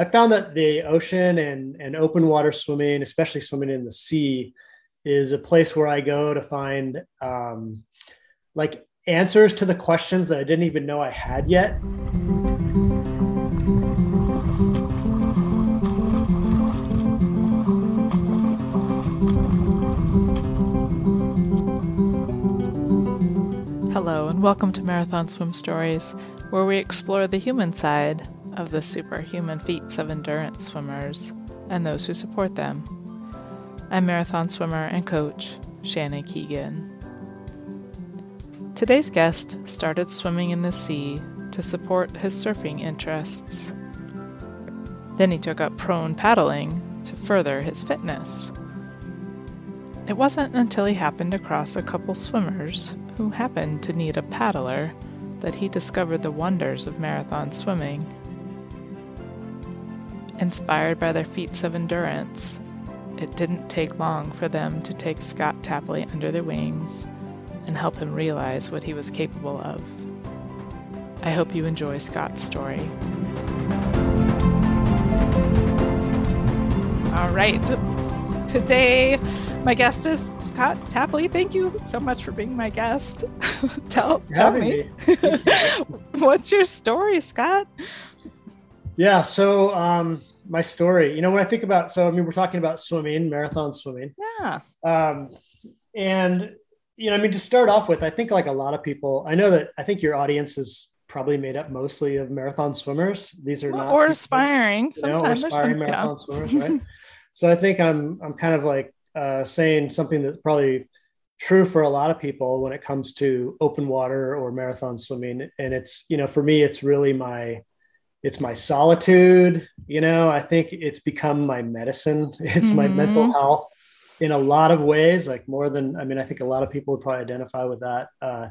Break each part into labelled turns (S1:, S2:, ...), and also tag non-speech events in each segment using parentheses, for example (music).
S1: I found that the ocean and, and open water swimming, especially swimming in the sea, is a place where I go to find um, like answers to the questions that I didn't even know I had yet.
S2: Hello, and welcome to Marathon Swim Stories, where we explore the human side of the superhuman feats of endurance swimmers and those who support them. I'm marathon swimmer and coach Shannon Keegan. Today's guest started swimming in the sea to support his surfing interests. Then he took up prone paddling to further his fitness. It wasn't until he happened across a couple swimmers who happened to need a paddler that he discovered the wonders of marathon swimming Inspired by their feats of endurance, it didn't take long for them to take Scott Tapley under their wings and help him realize what he was capable of. I hope you enjoy Scott's story. All right, today my guest is Scott Tapley. Thank you so much for being my guest. (laughs) tell tell me, me. (laughs) what's your story, Scott?
S1: Yeah, so um, my story. You know, when I think about, so I mean, we're talking about swimming, marathon swimming.
S2: Yeah.
S1: Um, and you know, I mean, to start off with, I think like a lot of people, I know that I think your audience is probably made up mostly of marathon swimmers. These are well, not
S2: or aspiring.
S1: You know, Sometimes or aspiring some, marathon yeah. swimmers, right? (laughs) so I think I'm I'm kind of like uh, saying something that's probably true for a lot of people when it comes to open water or marathon swimming. And it's you know, for me, it's really my it's my solitude you know i think it's become my medicine. (laughs) It's mm-hmm. my mental mm-hmm. health in a lot of ways like more than i mean i think a lot of people would probably identify with that. Uh,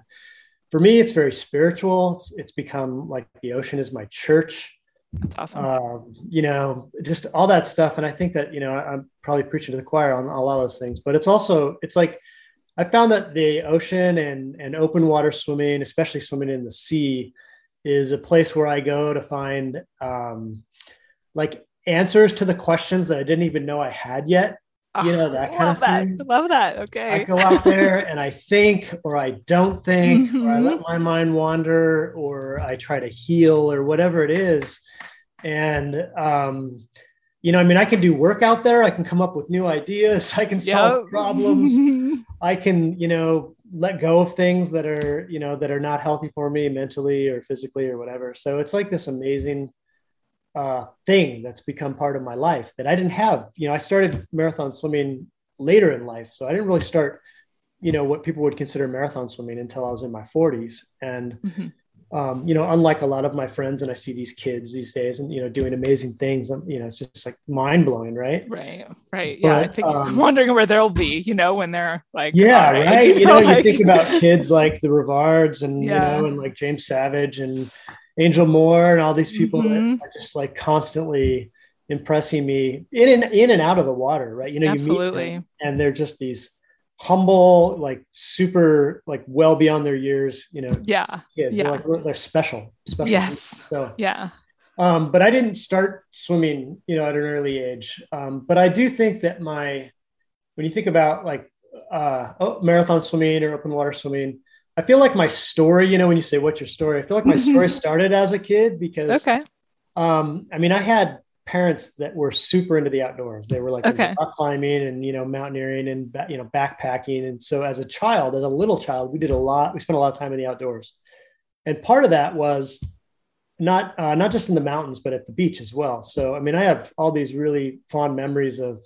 S1: for me it's very spiritual. It's, it's become like the ocean is my church.
S2: That's awesome. Uh,
S1: you know just all that stuff. And i think that you know i'm probably preaching to the choir on a lot of those things but it's also it's like i found that the ocean and and open water swimming especially swimming in the sea is a place where I go to find um, like answers to the questions that I didn't even know I had yet. You know, that kind of
S2: that. thing. Love that. Okay.
S1: I go out there and I think, or I don't think, mm-hmm. or I let my mind wander, or I try to heal, or whatever it is. And, um, you know, I mean, I can do work out there. I can come up with new ideas. (laughs) I can solve yep. problems. (laughs) I can, you know, let go of things that are you know that are not healthy for me mentally or physically or whatever. So it's like this amazing uh, thing that's become part of my life that i didn't have. You know i started marathon swimming later in life so i didn't really start you know what people would consider marathon swimming until i was in my 40s and mm-hmm um, you know, unlike a lot of my friends, and I see these kids these days, and you know, doing amazing things. And, you know, it's just like mind blowing, right?
S2: Right, right. Yeah, I think um, I'm (laughs) wondering where they'll be. You know, when they're like,
S1: yeah, right. (laughs) you, you know, like... you think about kids like the Rivards, and yeah. you know, and like James Savage and Angel Moore, and all these people mm-hmm. that are just like constantly impressing me in and in and out of the water, right? You know,
S2: absolutely,
S1: you meet and they're just these humble, like super, like well beyond their years, you know.
S2: Yeah.
S1: Kids.
S2: Yeah.
S1: They're, like, they're special. Special.
S2: Yes. So,
S1: yeah. Um, but I didn't start swimming, you know, at an early age. Um, but I do think that my, when you think about like uh, oh, marathon swimming or open water swimming, I feel like my story, you know, when you say what's your story, I feel like my (laughs) story started as a kid because,
S2: okay.
S1: Um, I mean, I had parents that were super into the outdoors. They were like
S2: okay.
S1: rock climbing and you know mountaineering and you know backpacking. And so as a child, as a little child, we did a lot. We spent a lot of time in the outdoors, and part of that was not uh, not just in the mountains, but at the beach as well. So I mean, I have all these really fond memories of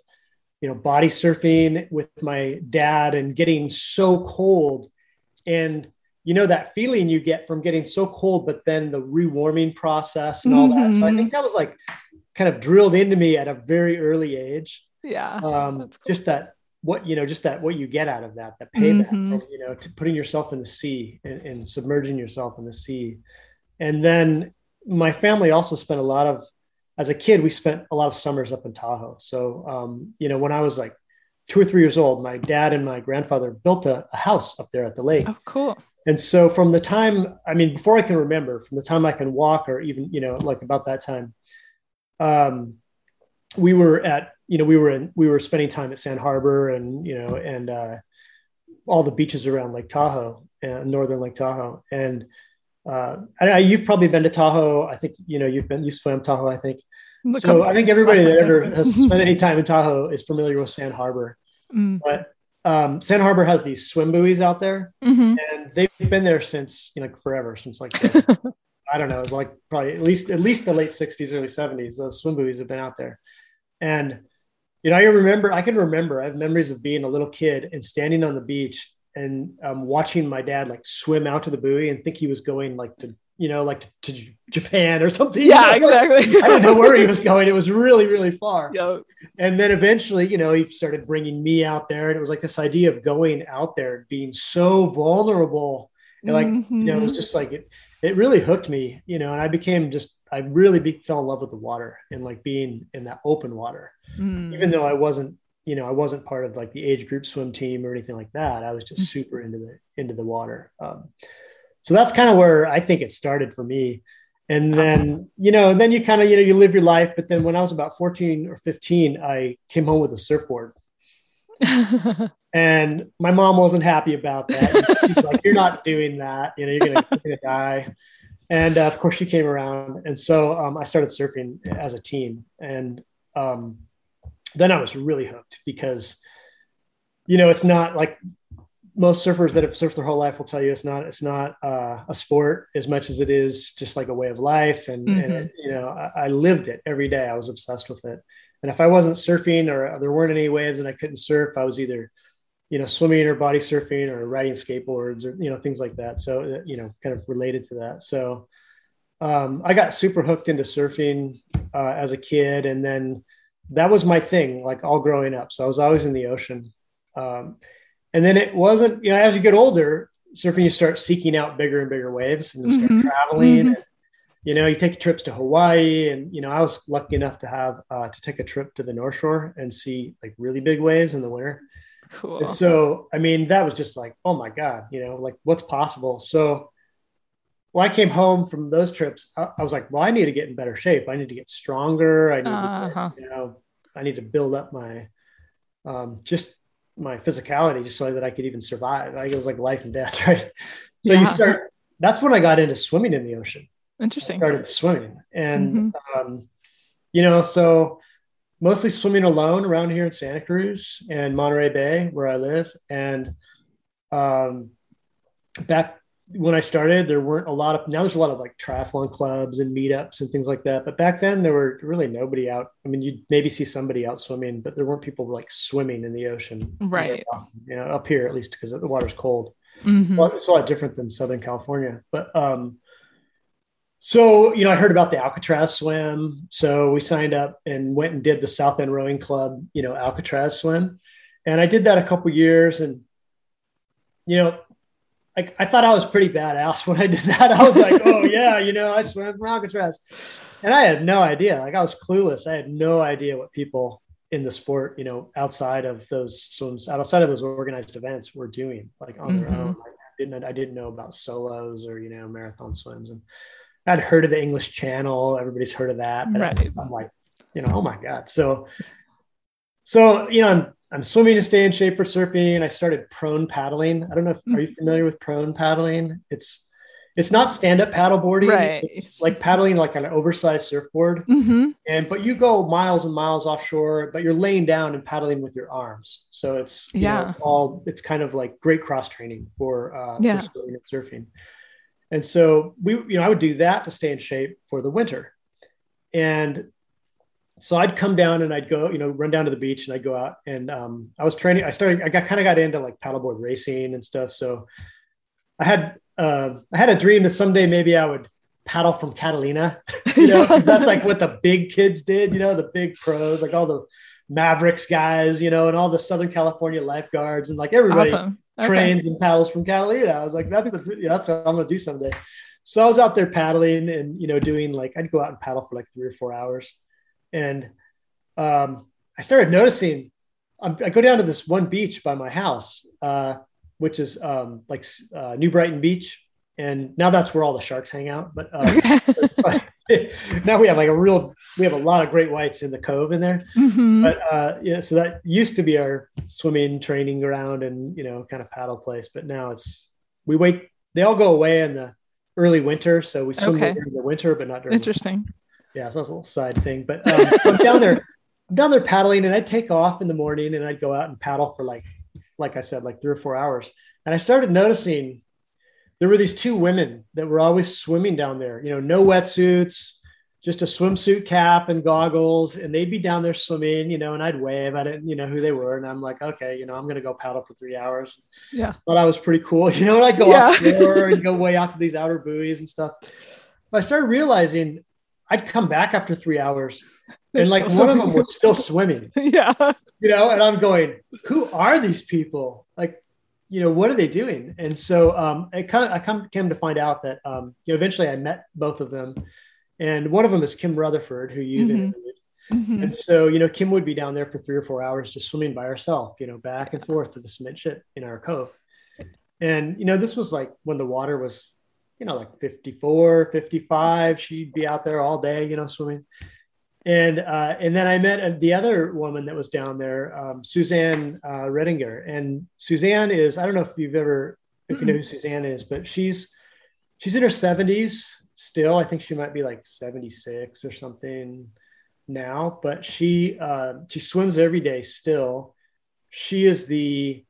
S1: you know body surfing with my dad and getting so cold and you know that feeling you get from getting so cold but then the rewarming process and all mm-hmm. that so i think that was like kind of drilled into me at a very early age.
S2: Yeah.
S1: Um, cool. Just that what you know, just that what you get out of that, the payback, mm-hmm. you know, to putting yourself in the sea and, and, submerging yourself in the sea. And then my family also spent a lot of, as a kid, we spent a lot of summers up in Tahoe. So, um, you know, when I was like two or three years old, my dad and my grandfather built a, a house up there at the lake.
S2: Oh, cool.
S1: And so from the time, I mean, before I can remember, from the time I can walk or even, you know, like about that time, um, we were at you know we were in we were spending time at Sand Harbor and you know and uh, all the beaches around Lake Tahoe, uh, northern Lake Tahoe, and uh, I, you've probably been to Tahoe. I think you know you've been you swam Tahoe. I think Look so. I think everybody that ever has spent any time in Tahoe is familiar with Sand Harbor, mm. but um, Sand Harbor has these swim buoys out there, mm-hmm. and they've been there since you know forever, since like the, (laughs) I don't know, it's like probably at least at least the late '60s, early '70s. Those swim buoys have been out there, and you know, I remember I can remember I have memories of being a little kid and standing on the beach and um, watching my dad like swim out to the buoy and think he was going like to you know like to, Japan or something.
S2: Yeah, (laughs) exactly.
S1: I didn't know where he was going. It was really really far. (laughs) Yep. And then eventually, you know, he started bringing me out there, and it was like this idea of going out there, being so vulnerable, and like mm-hmm. you know, it was just like it. It really hooked me, you know, and I became just I really be, fell in love with the water and like being in that open water, mm. even though I wasn't you know, I wasn't part of like the age group swim team or anything like that. I was just mm-hmm. super into the into the water. Um, so that's kind of where I think it started for me. And then, you know, then you kind of, you know, you live your life. But then when I was about 14 or 15, I came home with a surfboard. And my mom wasn't happy about that. She's like, You're not doing that. You know, you're going to you're gonna die. And uh, of course, she came around. And so um, I started surfing as a teen. And um, then I was really hooked because, you know, it's not like most surfers that have surfed their whole life will tell you it's not it's not uh, a sport as much as it is just like a way of life and, mm-hmm. and you know I, I, lived it every day i was obsessed with it and if i wasn't surfing or there weren't any waves and i couldn't surf i was either you know swimming or body surfing or riding skateboards or you know things like that so uh, you know kind of related to that so um, i got super hooked into surfing uh, as a kid and then that was my thing, like all growing up. So I was always in the ocean. Um, and then it wasn't, you know, as you get older, surfing, you start seeking out bigger and bigger waves and you start mm-hmm. traveling. Mm-hmm. And, you know, you take trips to Hawaii, and you know, I was lucky enough to have uh, to take a trip to the North Shore and see like really big waves in the winter. Cool. And so, I mean, that was just like, oh my god, you know, like what's possible. So, when I came home from those trips, I, I, was like, well, I need to get in better shape. I need to get stronger. I need uh-huh. to, you know, I need to build up my, um, just my physicality just so that I could even survive. Like it was like life and death, (laughs) right? So yeah. you start, that's when I got into swimming in the ocean.
S2: Interesting. I
S1: started swimming and, mm-hmm. um, you know, so mostly swimming alone around here in Santa Cruz and Monterey Bay where I live. And, um, back when I started, there weren't a lot of now there's a lot of like triathlon clubs and meetups and things like that. But back then there were really nobody out. I mean, you'd maybe see somebody out swimming, but there weren't people like swimming in the ocean.
S2: Right.
S1: You know, up here at least because the water's cold. Mm-hmm. Well, it's a lot different than Southern California. But um so, you know, I heard about the Alcatraz swim. So we signed up and went and did the South End Rowing Club, you know, Alcatraz swim. And I did that a couple years and you know, like I thought I was pretty badass (laughs) when I did that. I was like, oh (laughs) yeah, you know, I swam from Alcatraz. And I had no idea. Like I was clueless. I had no idea what people in the sport, you know, outside of those swims, outside of those organized events were doing, like on mm-hmm. their own. Like, I didn't I didn't know about solos or, you know, marathon swims. And I'd heard of the English channel. Everybody's heard of that. Right. I'm like, you know, oh my God. So so, you know, I'm I'm swimming to stay in shape for surfing. I started prone paddling. I don't know if are you mm-hmm. familiar with prone paddling? It's it's not stand up paddleboarding. Right. It's like paddling like on an oversized surfboard. Mm-hmm. And but you go miles and miles offshore, but you're laying down and paddling with your arms. So it's yeah know, all it's kind of like great cross training for uh, yeah. for surfing. And so we you know I would do that to stay in shape for the winter. And so I'd come down and I'd go, you know, run down to the beach and I'd go out and um, I was training. I started, I got kind of got into like paddleboard racing and stuff. So I had, uh, I had a dream that someday maybe I would paddle from Catalina. (laughs) you know, (laughs) that's like what the big kids did. You know, the big pros, like all the Mavericks guys, you know, and all the Southern California lifeguards and like everybody awesome. Okay. trains and paddles from Catalina. I was like, that's the, yeah, that's what I'm gonna do someday. So I was out there paddling and you know doing like I'd go out and paddle for like three or four hours and um, I started noticing. Um, I go down to this one beach by my house, uh, which is um, like uh, New Brighton Beach, and now that's where all the sharks hang out. But uh, (laughs) now we have like a real, we have a lot of great whites in the cove in there.
S2: Mhm.
S1: But uh, yeah, so that used to be our swimming training ground and you know kind of paddle place. But now it's we wait. They all go away in the early winter, so we swim
S2: Okay.
S1: during the winter, but not during. the
S2: Interesting.
S1: yeah, so that's a little side thing. But um, I'm down there, I'm down there paddling, and I'd take off in the morning and I'd go out and paddle for like, like I said, like three or four hours. And I started noticing there were these two women that were always swimming down there. You know, no wetsuits, just a swimsuit cap and goggles, and they'd be down there swimming. You know, and I'd wave. I didn't, you know, who they were, and I'm like, okay, you know, I'm gonna go paddle for three hours
S2: Yeah.
S1: thought I was pretty cool. (laughs) You know, and I'd go
S2: Yeah.
S1: offshore and go way out to these outer buoys and stuff. But I started realizing I'd come back after three hours
S2: They're
S1: and like one of them was still swimming, (laughs)
S2: yeah.
S1: you know, and I'm going, who are these people? Like, you know, what are they doing? And so um, I, kind I come, came to find out that, um, you know, eventually I met both of them. And one of them is Kim Rutherford, who you've
S2: Mhm.
S1: interviewed.
S2: Mhm.
S1: And so, you know, Kim would be down there for three or four hours just swimming by herself, you know, back and forth to the cement ship in our cove. And, you know, this was like when the water was, you know, like 54, 55. She'd be out there all day, you know, swimming. And uh, and then I met uh, the other woman that was down there, um, Suzanne uh, Redinger. And Suzanne is, I don't know if you've ever, if you know who Suzanne is, but she's she's in her 70s still. I think she might be like 76 or something now, but she uh, she swims every day still. She is the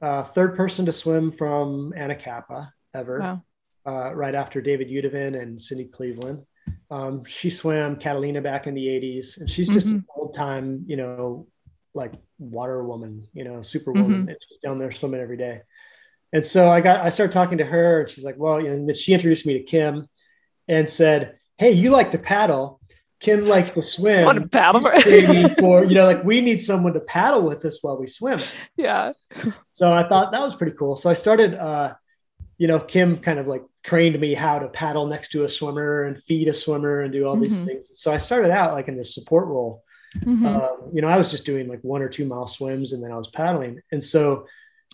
S1: uh, third person to swim from Anacapa ever,
S2: Wow.
S1: uh, right after David Yudovin and Cindy Cleveland. Um, she swam Catalina back in the 80s, and she's just an old time, you know, like water woman, you know, superwoman. And she's down there swimming every day. And so I got, I started talking to her, and she's like, well, you know, and then she introduced me to Kim and said, Hey, you like to paddle. Kim likes to swim. (laughs)
S2: Want to paddle for
S1: for, you know, like we need someone to paddle with us while we swim. (laughs)
S2: Yeah.
S1: So I thought that was pretty cool. So I started, uh, you know, Kim kind of like trained me how to paddle next to a swimmer and feed a swimmer and do all these
S2: Mhm.
S1: things. So I started out like in this support role.
S2: Mhm.
S1: Um, you know, I was just doing like one or two mile swims and then I was paddling. And so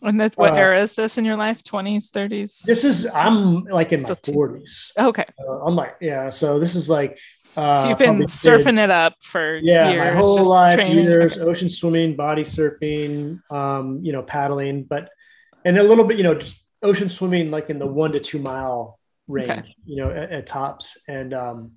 S2: and that what
S1: uh,
S2: era is this in your life? 20s, 30s?
S1: this is, I'm like in my
S2: So two-
S1: 40s.
S2: okay.
S1: Uh, I'm like, yeah. So this is like, uh,
S2: so you've been surfing it up for
S1: yeah
S2: years.
S1: my whole
S2: just
S1: life
S2: training.
S1: years ocean swimming body surfing um you know paddling but and a little bit you know just ocean swimming like in the one to two mile range
S2: Okay.
S1: you know at, at tops and um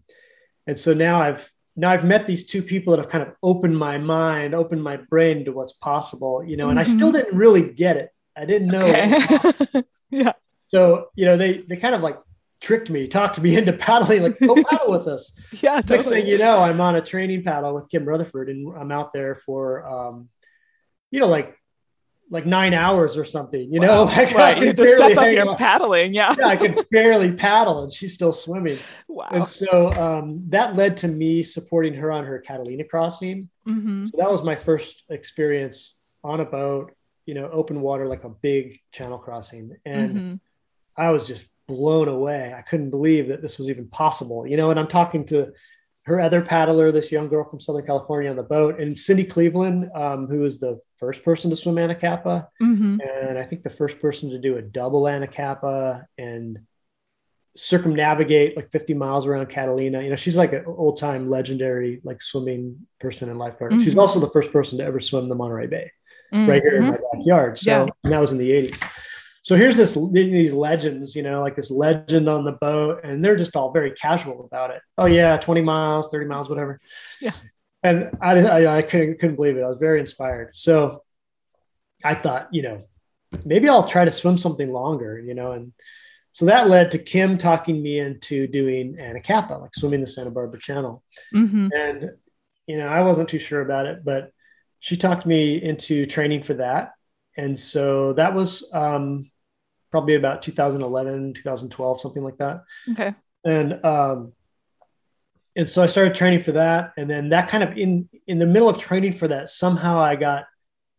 S1: and so now i've now i've met these two people that have kind of opened my mind opened my brain to what's possible you know and i still didn't really get it i didn't know
S2: Okay. (laughs) yeah.
S1: so you know they they kind of like tricked me talked me (laughs) into paddling like go (laughs) paddle with us
S2: Yeah.
S1: next
S2: Totally.
S1: thing you know, I'm on a training paddle with Kim Rutherford, and I'm out there for, um, you know, like like nine hours or something. You know,
S2: Wow.
S1: like I
S2: right. You to step
S1: barely
S2: up (laughs) paddling. Yeah.
S1: Yeah, I could barely paddle, and she's still swimming.
S2: Wow.
S1: And so um, that led to me supporting her on her Catalina crossing.
S2: hmm
S1: So that was my first experience on a boat, you know, open water, like a big channel crossing, and
S2: hmm
S1: I was just blown away. I couldn't believe that this was even possible, you know. And I'm talking to her other paddler, this young girl from Southern California on the boat, and Cindy Cleveland, um, who was the first person to swim Anacapa,
S2: hmm
S1: and I think the first person to do a double Anacapa and circumnavigate like 50 miles around Catalina. You know, she's like an old time legendary like swimming person and lifeguard. She's
S2: Mhm.
S1: also the first person to ever swim the Monterey Bay right here in my backyard. So
S2: Mm-hmm. Yeah.
S1: and that was in the 80s. So here's this these legends, you know, like this legend on the boat, and they're just all very casual about it. Oh yeah, 20 miles, 30 miles, whatever.
S2: Yeah.
S1: And I, I, I couldn't couldn't believe it. I was very inspired. So I thought, you know, maybe I'll try to swim something longer, you know, and so that led to Kim talking me into doing Anacapa, like swimming the Santa Barbara Channel.
S2: hmm
S1: And, you know, I wasn't too sure about it, but she talked me into training for that. And so that was um, probably about 2011, 2012, something like that.
S2: Okay.
S1: And, um, and so I started training for that. And then that kind of in, in the middle of training for that, somehow I got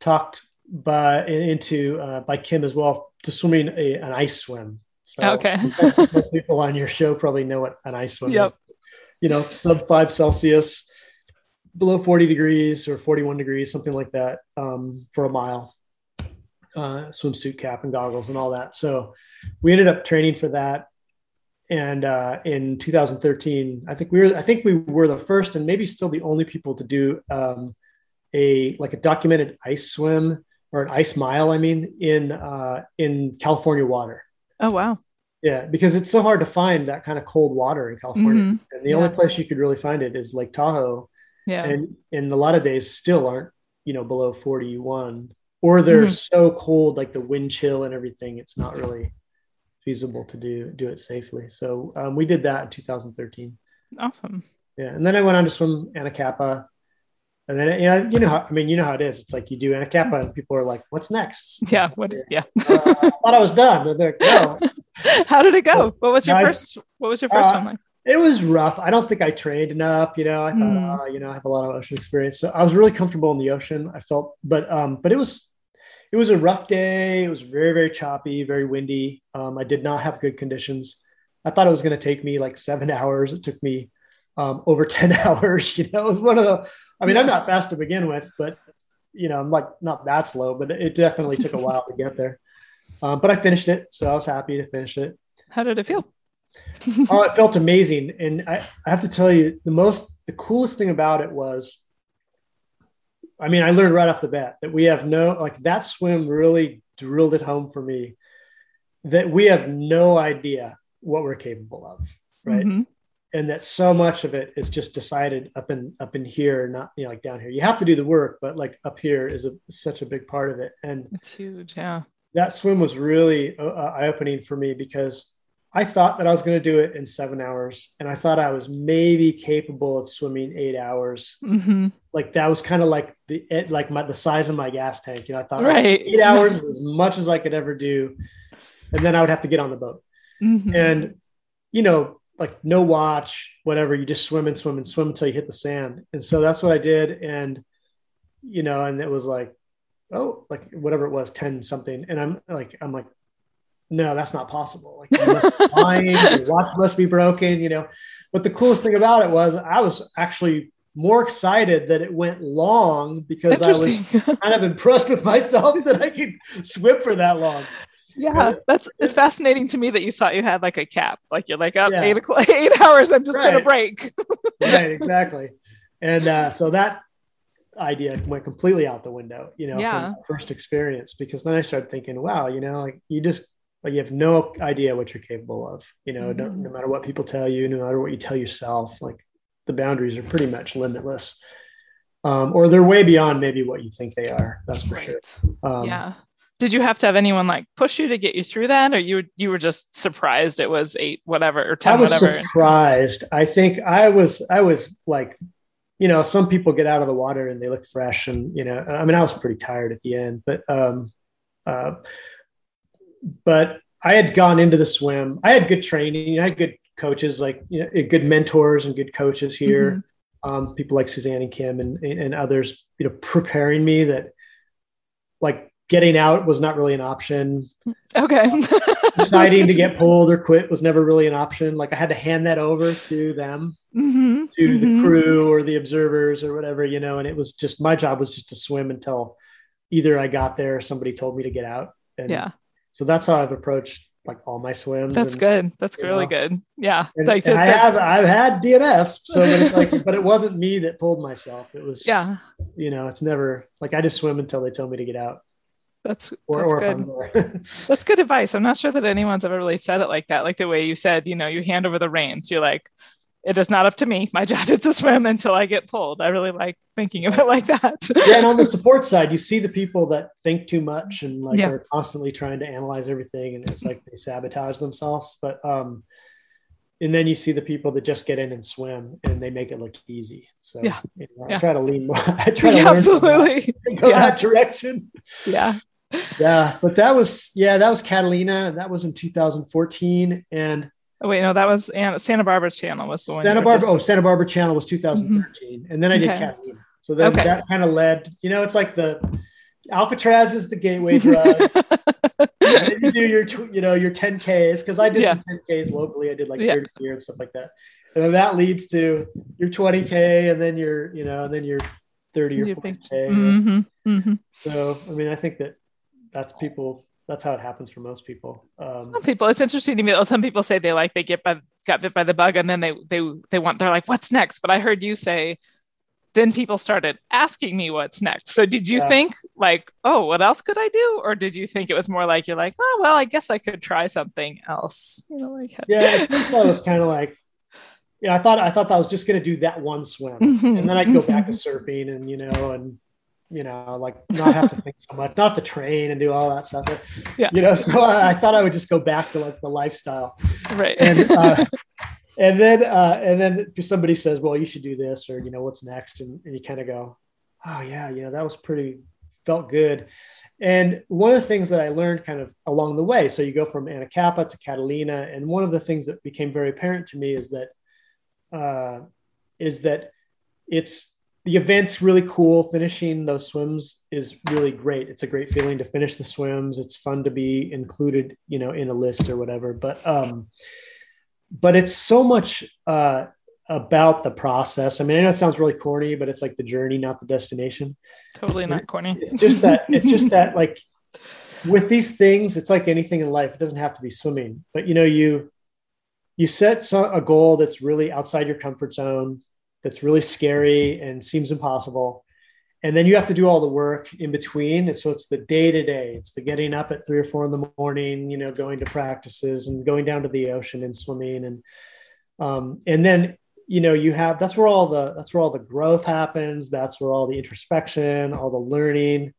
S1: talked by into, uh, by Kim as well to swimming a, an ice swim. So
S2: Okay. (laughs)
S1: people on your show probably know what an ice swim
S2: Yep.
S1: is. You know, sub five Celsius, below 40 degrees or 41 degrees, something like that, um, for a mile. Uh, swimsuit cap and goggles and all that. So we ended up training for that. And uh, in 2013, I think we were I think we were the first and maybe still the only people to do um, a like a documented ice swim or an ice mile. I mean, in uh, in California water.
S2: Oh wow!
S1: Yeah, because it's so hard to find that kind of cold water in California, mm-hmm. and the yeah. only place you could really find it is Lake Tahoe.
S2: Yeah,
S1: and and a lot of days still aren't you know below 41 or they're mm-hmm. so cold like the wind chill and everything it's not really feasible to do do it safely. So um, we did that in 2013
S2: awesome.
S1: Yeah and then i went on to swim anacapa. And then you know you know how i mean you know how it is. It's like you do anacapa and people are like what's next? (laughs)
S2: Yeah what is yeah.
S1: Uh, i thought i was done. Like, no. (laughs)
S2: how did it go? What was your first what was your first uh, one like
S1: it was rough. I don't think I trained enough. You know, I thought, mm. oh, you know, I have a lot of ocean experience, so I was really comfortable in the ocean. I felt, but um, but it was it was a rough day. It was very very choppy, very windy. Um, I did not have good conditions. I thought it was going to take me like seven (laughs) hours. It took me um, over (laughs) ten hours. You know, it was one of the. I mean, I'm not fast to begin with, but you know, I'm like not that slow, but it definitely took a while to get there. (laughs) Um, but I finished it, so I was happy to finish it.
S2: How did it feel? (laughs)
S1: oh, it felt amazing. And I, I have to tell you, the most, the coolest thing about it was, I mean, I learned right off the bat that we have no, like that swim really drilled it home for me that we have no idea what we're capable of. Right. Mm-hmm. And that so much of it is just decided up in, up in here, not, you know, like down here, you have to do the work, but like up here is a, such a big part of it. And
S2: it's huge. Yeah.
S1: That swim was really uh, eye opening for me because I thought that I was going to do it in seven hours, and I thought I was maybe capable of swimming eight hours.
S2: Mm-hmm.
S1: Like that was kind of like the like my the size of my gas tank. You know, I thought
S2: right.
S1: eight hours was as much as I could ever do, and then I would have to get on the boat. Mm-hmm. And you know, like no watch, whatever. You just swim and swim and swim until you hit the sand. And so that's what I did. And you know, and it was like, oh, like whatever it was, ten something. And I'm like, I'm like, no, that's not possible. Like you must be lying, your (laughs) watch must be broken, you know. But the coolest thing about it was I was actually more excited that it went long because I was (laughs) kind of impressed with myself (laughs) that I could swim for that long.
S2: Yeah, that's it's fascinating to me that you thought you had like a cap, like you're like up yeah. eight o'clock, eight hours. I'm just right. gonna break.
S1: right, exactly. And uh, so that idea went completely out the window, you know,
S2: yeah.
S1: from first experience. Because then I started thinking, wow, you know, like you just but you have no idea what you're capable of. You know, mm-hmm. no, no, matter what people tell you, no matter what you tell yourself, like the boundaries are pretty much limitless, um, or they're way beyond maybe what you think they are. That's for right. sure.
S2: Um, yeah. Did you have to have anyone like push you to get you through that, or you you were just surprised it was eight whatever or ten?
S1: I was
S2: whatever?
S1: surprised. I think I was I was like you know, some people get out of the water and they look fresh, and you know, I mean, I was pretty tired at the end, but um, uh, but I had gone into the swim. I had good training. I had good coaches, like you know, good mentors and good coaches here. Mm-hmm. Um, people like Suzanne and Kim and, and others, you know, preparing me that like getting out was not really an option.
S2: Okay. (laughs)
S1: Deciding to get pulled or quit was never really an option. Like I had to hand that over to them,
S2: mm-hmm.
S1: to
S2: mm-hmm.
S1: the crew or the observers or whatever, you know, and it was just, my job was just to swim until either I got there or somebody told me to get out. And
S2: yeah
S1: so that's how I've approached like all my swims.
S2: That's and, good. That's really know. good. Yeah.
S1: And, and I have I've had DNFs, so it's like, (laughs) but it wasn't me that pulled myself. It was
S2: yeah.
S1: You know, it's never like I just swim until they tell me to get out.
S2: That's or, that's or good. (laughs) that's good advice. I'm not sure that anyone's ever really said it like that. Like the way you said, you know, you hand over the reins. You're like, it is not up to me. My job (laughs) is to swim until I get pulled. I really like thinking of it like that.
S1: yeah, and on the (laughs) support side, you see the people that think too much and like yeah. are constantly trying to analyze everything, and it's like they sabotage themselves. But um, and then you see the people that just get in and swim and they make it look easy. So
S2: yeah,
S1: you know,
S2: yeah.
S1: I try to lean more. (laughs) I try to
S2: yeah, absolutely
S1: go yeah. that direction.
S2: Yeah.
S1: Yeah, but that was yeah, that was Catalina. That was in 2014, and
S2: Oh, wait, no, that was Santa Barbara Channel was the one.
S1: Santa Barbara, just... oh, Santa Barbara Channel was 2013, mm-hmm. and then I did okay. Catalina. So then okay. that kind of led, you know, it's like the Alcatraz is the gateway drug. (laughs) then you do your, you know, your 10Ks because I did yeah. some 10Ks locally. I did like yeah. 30 year and stuff like that, and then that leads to your 20K, and then your, you know, and then your 30 or 40K.
S2: Mm-hmm. Mm-hmm.
S1: So, I mean, I think that that's people that's how it happens for most people. Um,
S2: some people, it's interesting to me. Some people say they like they get by, got bit by the bug, and then they they they want they're like, what's next? But I heard you say, then people started asking me what's next. So did you yeah. think like, oh, what else could I do, or did you think it was more like you're like, oh, well, I guess I could try something else? You know, like (laughs)
S1: yeah, I think was kind of like. Yeah, I thought I thought I was just going to do that one swim, and then I'd go back to (laughs) surfing, and you know, and you know, like not have to think so much, not have to train and do all that stuff. Yeah. You know, so I, I, thought I would just go back to like the lifestyle.
S2: Right.
S1: And, uh, (laughs) and then, uh, and then somebody says, well, you should do this, or, you know, what's next? And, and you kind of go, oh yeah, you know, that was pretty, felt good. And one of the things that I learned kind of along the way, so you go from Anacapa to Catalina. And one of the things that became very apparent to me is that, uh, is that it's, the event's really cool. Finishing those swims is really great. It's a great feeling to finish the swims. It's fun to be included, you know, in a list or whatever. But um, but it's so much uh, about the process. I mean, I know it sounds really corny, but it's like the journey, not the destination.
S2: Totally not corny.
S1: It's just that. (laughs) It's just that like with these things, it's like anything in life. It doesn't have to be swimming, but you know, you you set a goal that's really outside your comfort zone that's really scary and seems impossible. And then you have to do all the work in between. And so it's the day to day, it's the getting up at three or four in the morning, you know, going to practices and going down to the ocean and swimming. And, um, and then, you know, you have, that's where all the, that's where all the growth happens. That's where all the introspection, all the learning.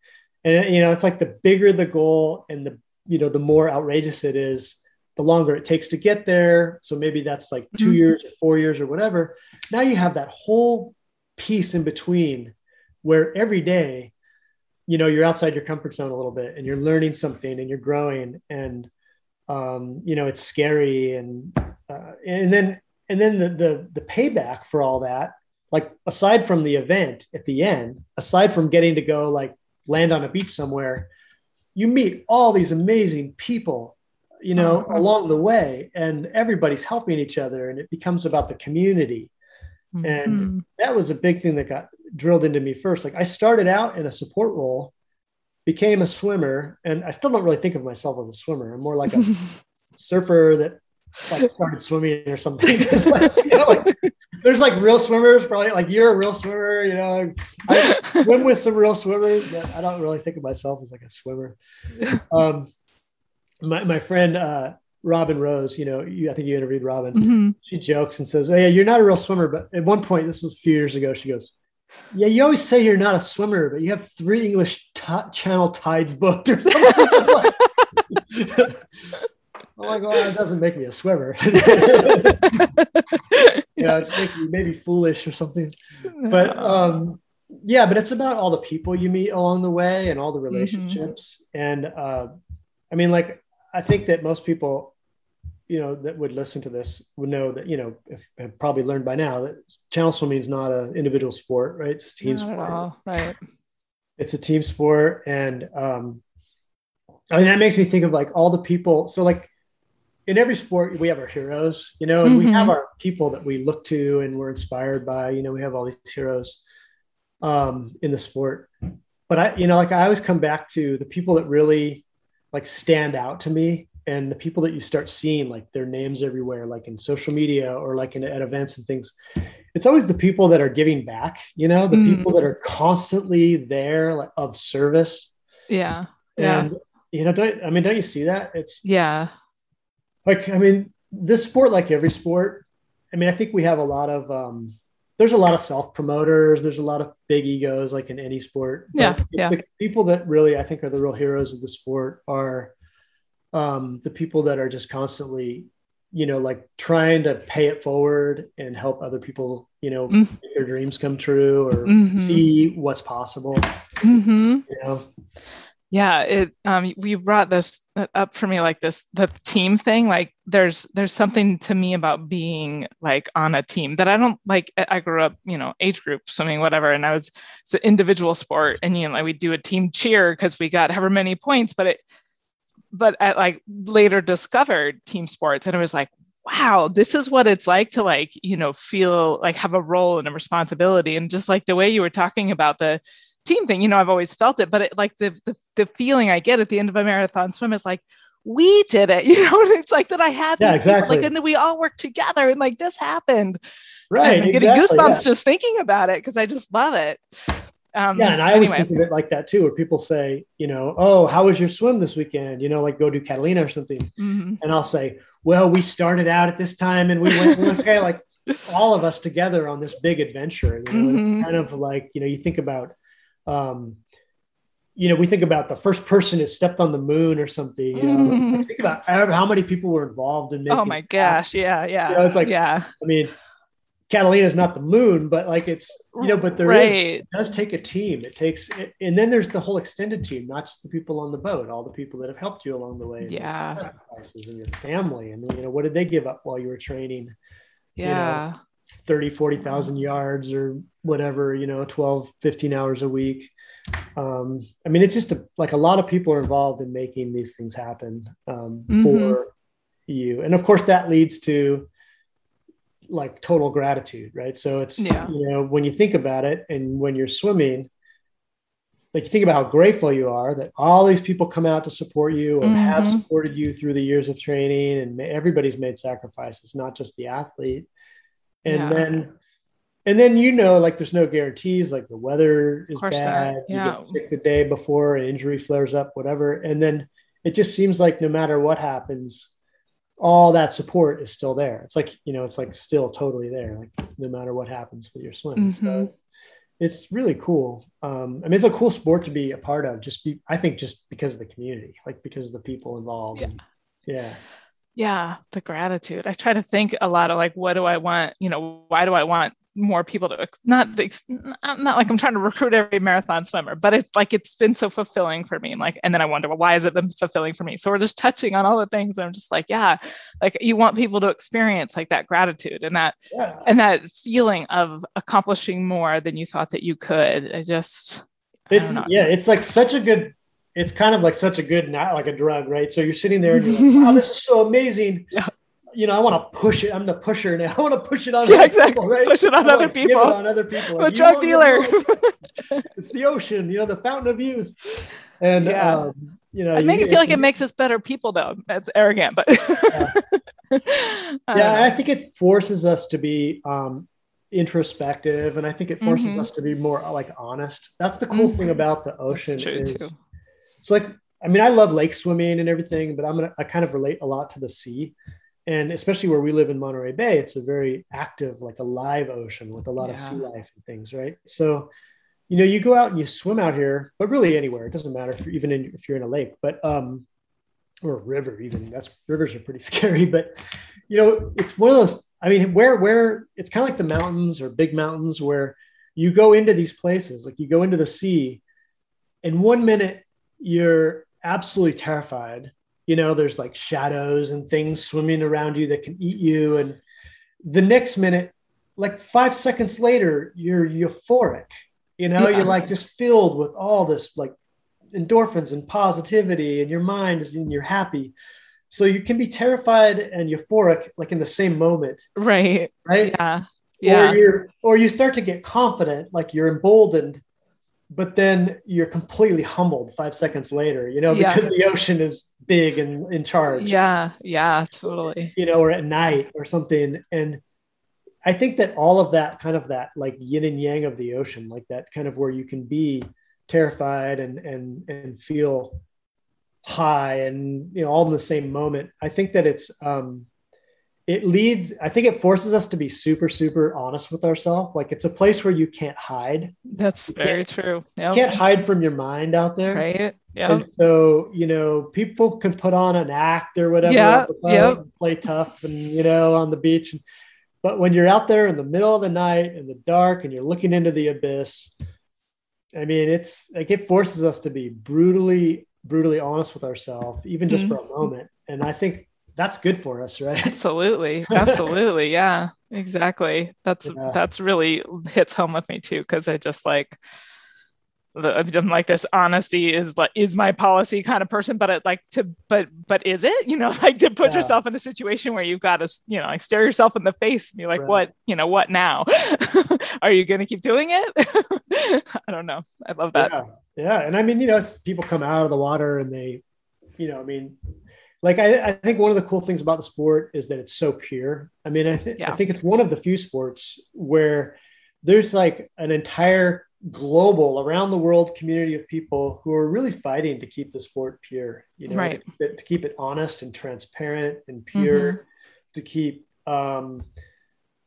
S1: And, you know, it's like the bigger the goal and the, you know, the more outrageous it is, the longer it takes to get there. So maybe that's like 2 mm-hmm. years or four years or whatever. Now you have that whole piece in between where every day, you know, you're outside your comfort zone a little bit and you're learning something and you're growing and, um, you know, it's scary. And, uh, and then, and then the, the, the payback for all that, like aside from the event at the end, aside from getting to go like land on a beach somewhere, you meet all these amazing people you know, uh-huh. along the way, and everybody's helping each other, and it becomes about the community. Mm-hmm. And that was a big thing that got drilled into me first. Like I started out in a support role, became a swimmer, and I still don't really think of myself as a swimmer. I'm more like a (laughs) surfer that like started swimming or something. (laughs) like, you know, like, there's like real swimmers, probably like you're a real swimmer. You know, I swim with some real swimmers, but I don't really think of myself as like a swimmer. (laughs) Um, my, my friend uh, Robin Rose, you know, you, I think you interviewed Robin. Mm-hmm. She jokes and says, "Oh yeah, you're not a real swimmer." But at one point, this was a few years ago, she goes, "Yeah, you always say you're not a swimmer, but you have three English t- Channel tides booked or something." (laughs) I'm like, well, that doesn't make me a swimmer. (laughs) make me maybe foolish or something. But um, yeah, but it's about all the people you meet along the way and all the mm-hmm. relationships. Mm-hmm. And uh, I mean, like I think that most people, you know, that would listen to this would know that, you know, if, have probably learned by now that channel swimming is not an individual sport, right? It's a team not sport.
S2: Right.
S1: It's a team sport. And um, I mean, that makes me think of like all the people. So like in every sport, we have our heroes, you know, and mm-hmm. we have our people that we look to and we're inspired by, you know, we have all these heroes um, in the sport. But I, you know, like I always come back to the people that really like stand out to me and the people that you start seeing like their names everywhere like in social media or like in at events and things it's always the people that are giving back you know the mm. people that are constantly there like of service
S2: yeah
S1: and yeah. you know don't i mean don't you see that it's
S2: yeah
S1: like i mean this sport like every sport i mean i think we have a lot of um there's a lot of self promoters. There's a lot of big egos, like in any sport.
S2: Yeah, it's yeah.
S1: the people that really I think are the real heroes of the sport are um, the people that are just constantly, you know, like trying to pay it forward and help other people, you know, mm-hmm. their dreams come true or mm-hmm. see what's possible.
S2: Mm-hmm.
S1: You know
S2: yeah it um we brought this up for me like this the team thing like there's there's something to me about being like on a team that i don't like i grew up you know age group swimming whatever and i was it's an individual sport and you know like we do a team cheer because we got however many points but it but I like later discovered team sports and it was like wow this is what it's like to like you know feel like have a role and a responsibility and just like the way you were talking about the team thing. You know, I've always felt it, but it, like the, the the feeling I get at the end of a marathon swim is like, we did it. (laughs) You know, it's like that I had these
S1: Yeah,
S2: people,
S1: exactly.
S2: like, and then we all worked together, and like this happened.
S1: Right.
S2: And I'm getting goosebumps
S1: yeah.
S2: just thinking about it because I just love it. Um,
S1: Yeah, and I always
S2: anyway.
S1: think of it like that too, where people say, you know, oh, how was your swim this weekend? You know, like go do Catalina or something.
S2: Mhm.
S1: And I'll say, well, we started out at this time and we went, we okay, like (laughs) all of us together on this big adventure. You know,
S2: Mhm.
S1: it's kind of like, you know, you think about, um, you know, we think about the first person who stepped on the moon or something. You know,
S2: Mhm.
S1: think about how many people were involved in making.
S2: Oh my gosh. Yeah. Yeah.
S1: You know, it's like-
S2: yeah.
S1: I mean, Catalina is not the moon, but like it's, you know, but there is-
S2: right.
S1: it does take a team. It takes, and then there's the whole extended team, not just the people on the boat, all the people that have helped you along the way. and
S2: Yeah.
S1: sacrifices and your family. And, you know, what did they give up while you were training
S2: Yeah.
S1: 30, 40,000 yards or whatever, you know, 12, 15 hours a week? Um, I mean, it's just a, like a lot of people are involved in making these things happen um,
S2: Mhm.
S1: for you. And of course, that leads to like total gratitude, right? So it's,
S2: Yeah.
S1: you know, when you think about it and when you're swimming, like you think about how grateful you are that all these people come out to support you or have
S2: Mhm.
S1: supported you through the years of training and everybody's made sacrifices, not just the athlete. And
S2: Yeah.
S1: then, and then you know, like there's no guarantees, like the weather is bad,
S2: Yeah.
S1: you get sick the day before, an injury flares up, whatever. And then it just seems like no matter what happens, all that support is still there. It's like, you know, it's like still totally there, like no matter what happens with your swim. So
S2: Mhm.
S1: it's, it's really cool. Um, I mean, it's a cool sport to be a part of. Just be, I think, just because of the community, like because of the people involved.
S2: Yeah.
S1: And, yeah.
S2: yeah the gratitude i try to think a lot of like what do i want you know why do i want more people to not not like i'm trying to recruit every marathon swimmer but it's like it's been so fulfilling for me and like and then i wonder well, why has it been fulfilling for me so we're just touching on all the things and i'm just like yeah like you want people to experience like that gratitude and that
S1: Yeah.
S2: and that feeling of accomplishing more than you thought that you could i just
S1: It's
S2: don't
S1: yeah, it's like such a good. It's kind of like such a good, not like a drug, right? So you're sitting there and you're like, "Wow, this is so amazing." (laughs)
S2: Yeah.
S1: You know, I want to push it. I'm the pusher now. (laughs) I want to push it on
S2: Yeah,
S1: other
S2: exactly.
S1: people, right?
S2: Push it on other people.
S1: on other people. Like,
S2: drug dealer (laughs)
S1: it's the ocean, you know, the fountain of youth, and
S2: Yeah.
S1: um, you know,
S2: I make
S1: you-
S2: it feel like it makes us better people, though. That's arrogant, but (laughs)
S1: yeah. I think it forces us to be um, introspective, and I think it forces
S2: Mhm.
S1: us to be more like honest. That's the cool thing
S2: Mhm.
S1: about the ocean. Is,
S2: too.
S1: It's like I mean, I love lake swimming and everything, but I'm gonna I kind of relate a lot to the sea, and especially where we live in Monterey Bay, it's a very active, like a live ocean with a lot of sea life and things, right? So, you know, you go out and you swim out here, but really anywhere. It doesn't matter if you're even in, if you're in a lake, but um, or a river even. That's rivers are pretty (laughs) scary, but you know, it's one of those. I mean, where where it's kind of like the mountains or big mountains where you go into these places, like you go into the sea, and one minute you're absolutely terrified. You know, there's like shadows and things swimming around you that can eat you, and the next minute, like five seconds later, you're euphoric. You know,
S2: Yeah.
S1: you're like just filled with all this like endorphins and positivity, and your mind is and you're happy. So you can be terrified and euphoric like in the same moment,
S2: Right.
S1: right?
S2: Yeah. Yeah.
S1: Or you're or you start to get confident, like you're emboldened, but then you're completely humbled five seconds later, you know,
S2: Yeah.
S1: because the ocean is big and in charge.
S2: Yeah. Yeah. Totally.
S1: You know, or at night or something. And I think that all of that kind of that like yin and yang of the ocean, like that kind of where you can be terrified and and and feel high and you know all in the same moment. I think that it's um it leads i think it forces us to be super super honest with ourselves like it's a place where you can't hide.
S2: That's very true.
S1: you can't hide from your mind out there.
S2: Right. Yeah.
S1: and so you know people can put on an act or whatever
S2: Yeah,
S1: on
S2: yep.
S1: play tough and you know on the beach. But when you're out there in the middle of the night in the dark and you're looking into the abyss i mean it's like it forces us to be brutally brutally honest with ourselves even just mm-hmm. for a moment. And i think that's good for us right (laughs)
S2: Absolutely. Absolutely. Yeah. Exactly. That's
S1: Yeah.
S2: that's really hits home with me too because I just like I'm like this honesty is like is my policy kind of person, but it like to but but is it you know (laughs) like to put yeah. yourself in a situation where you've got to you know like stare yourself in the face and be like right. what you know what now (laughs) are you going to keep doing it? I don't know. I love that.
S1: Yeah. yeah, and I mean you know it's people come out of the water and they you know I mean like I, I think one of the cool things about the sport is that it's so pure. I mean I, th- yeah. I think it's one of the few sports where there's like an entire global around the world community of people who are really fighting to keep the sport pure you know
S2: right.
S1: to, to, keep it honest and transparent and pure mm-hmm. to keep um,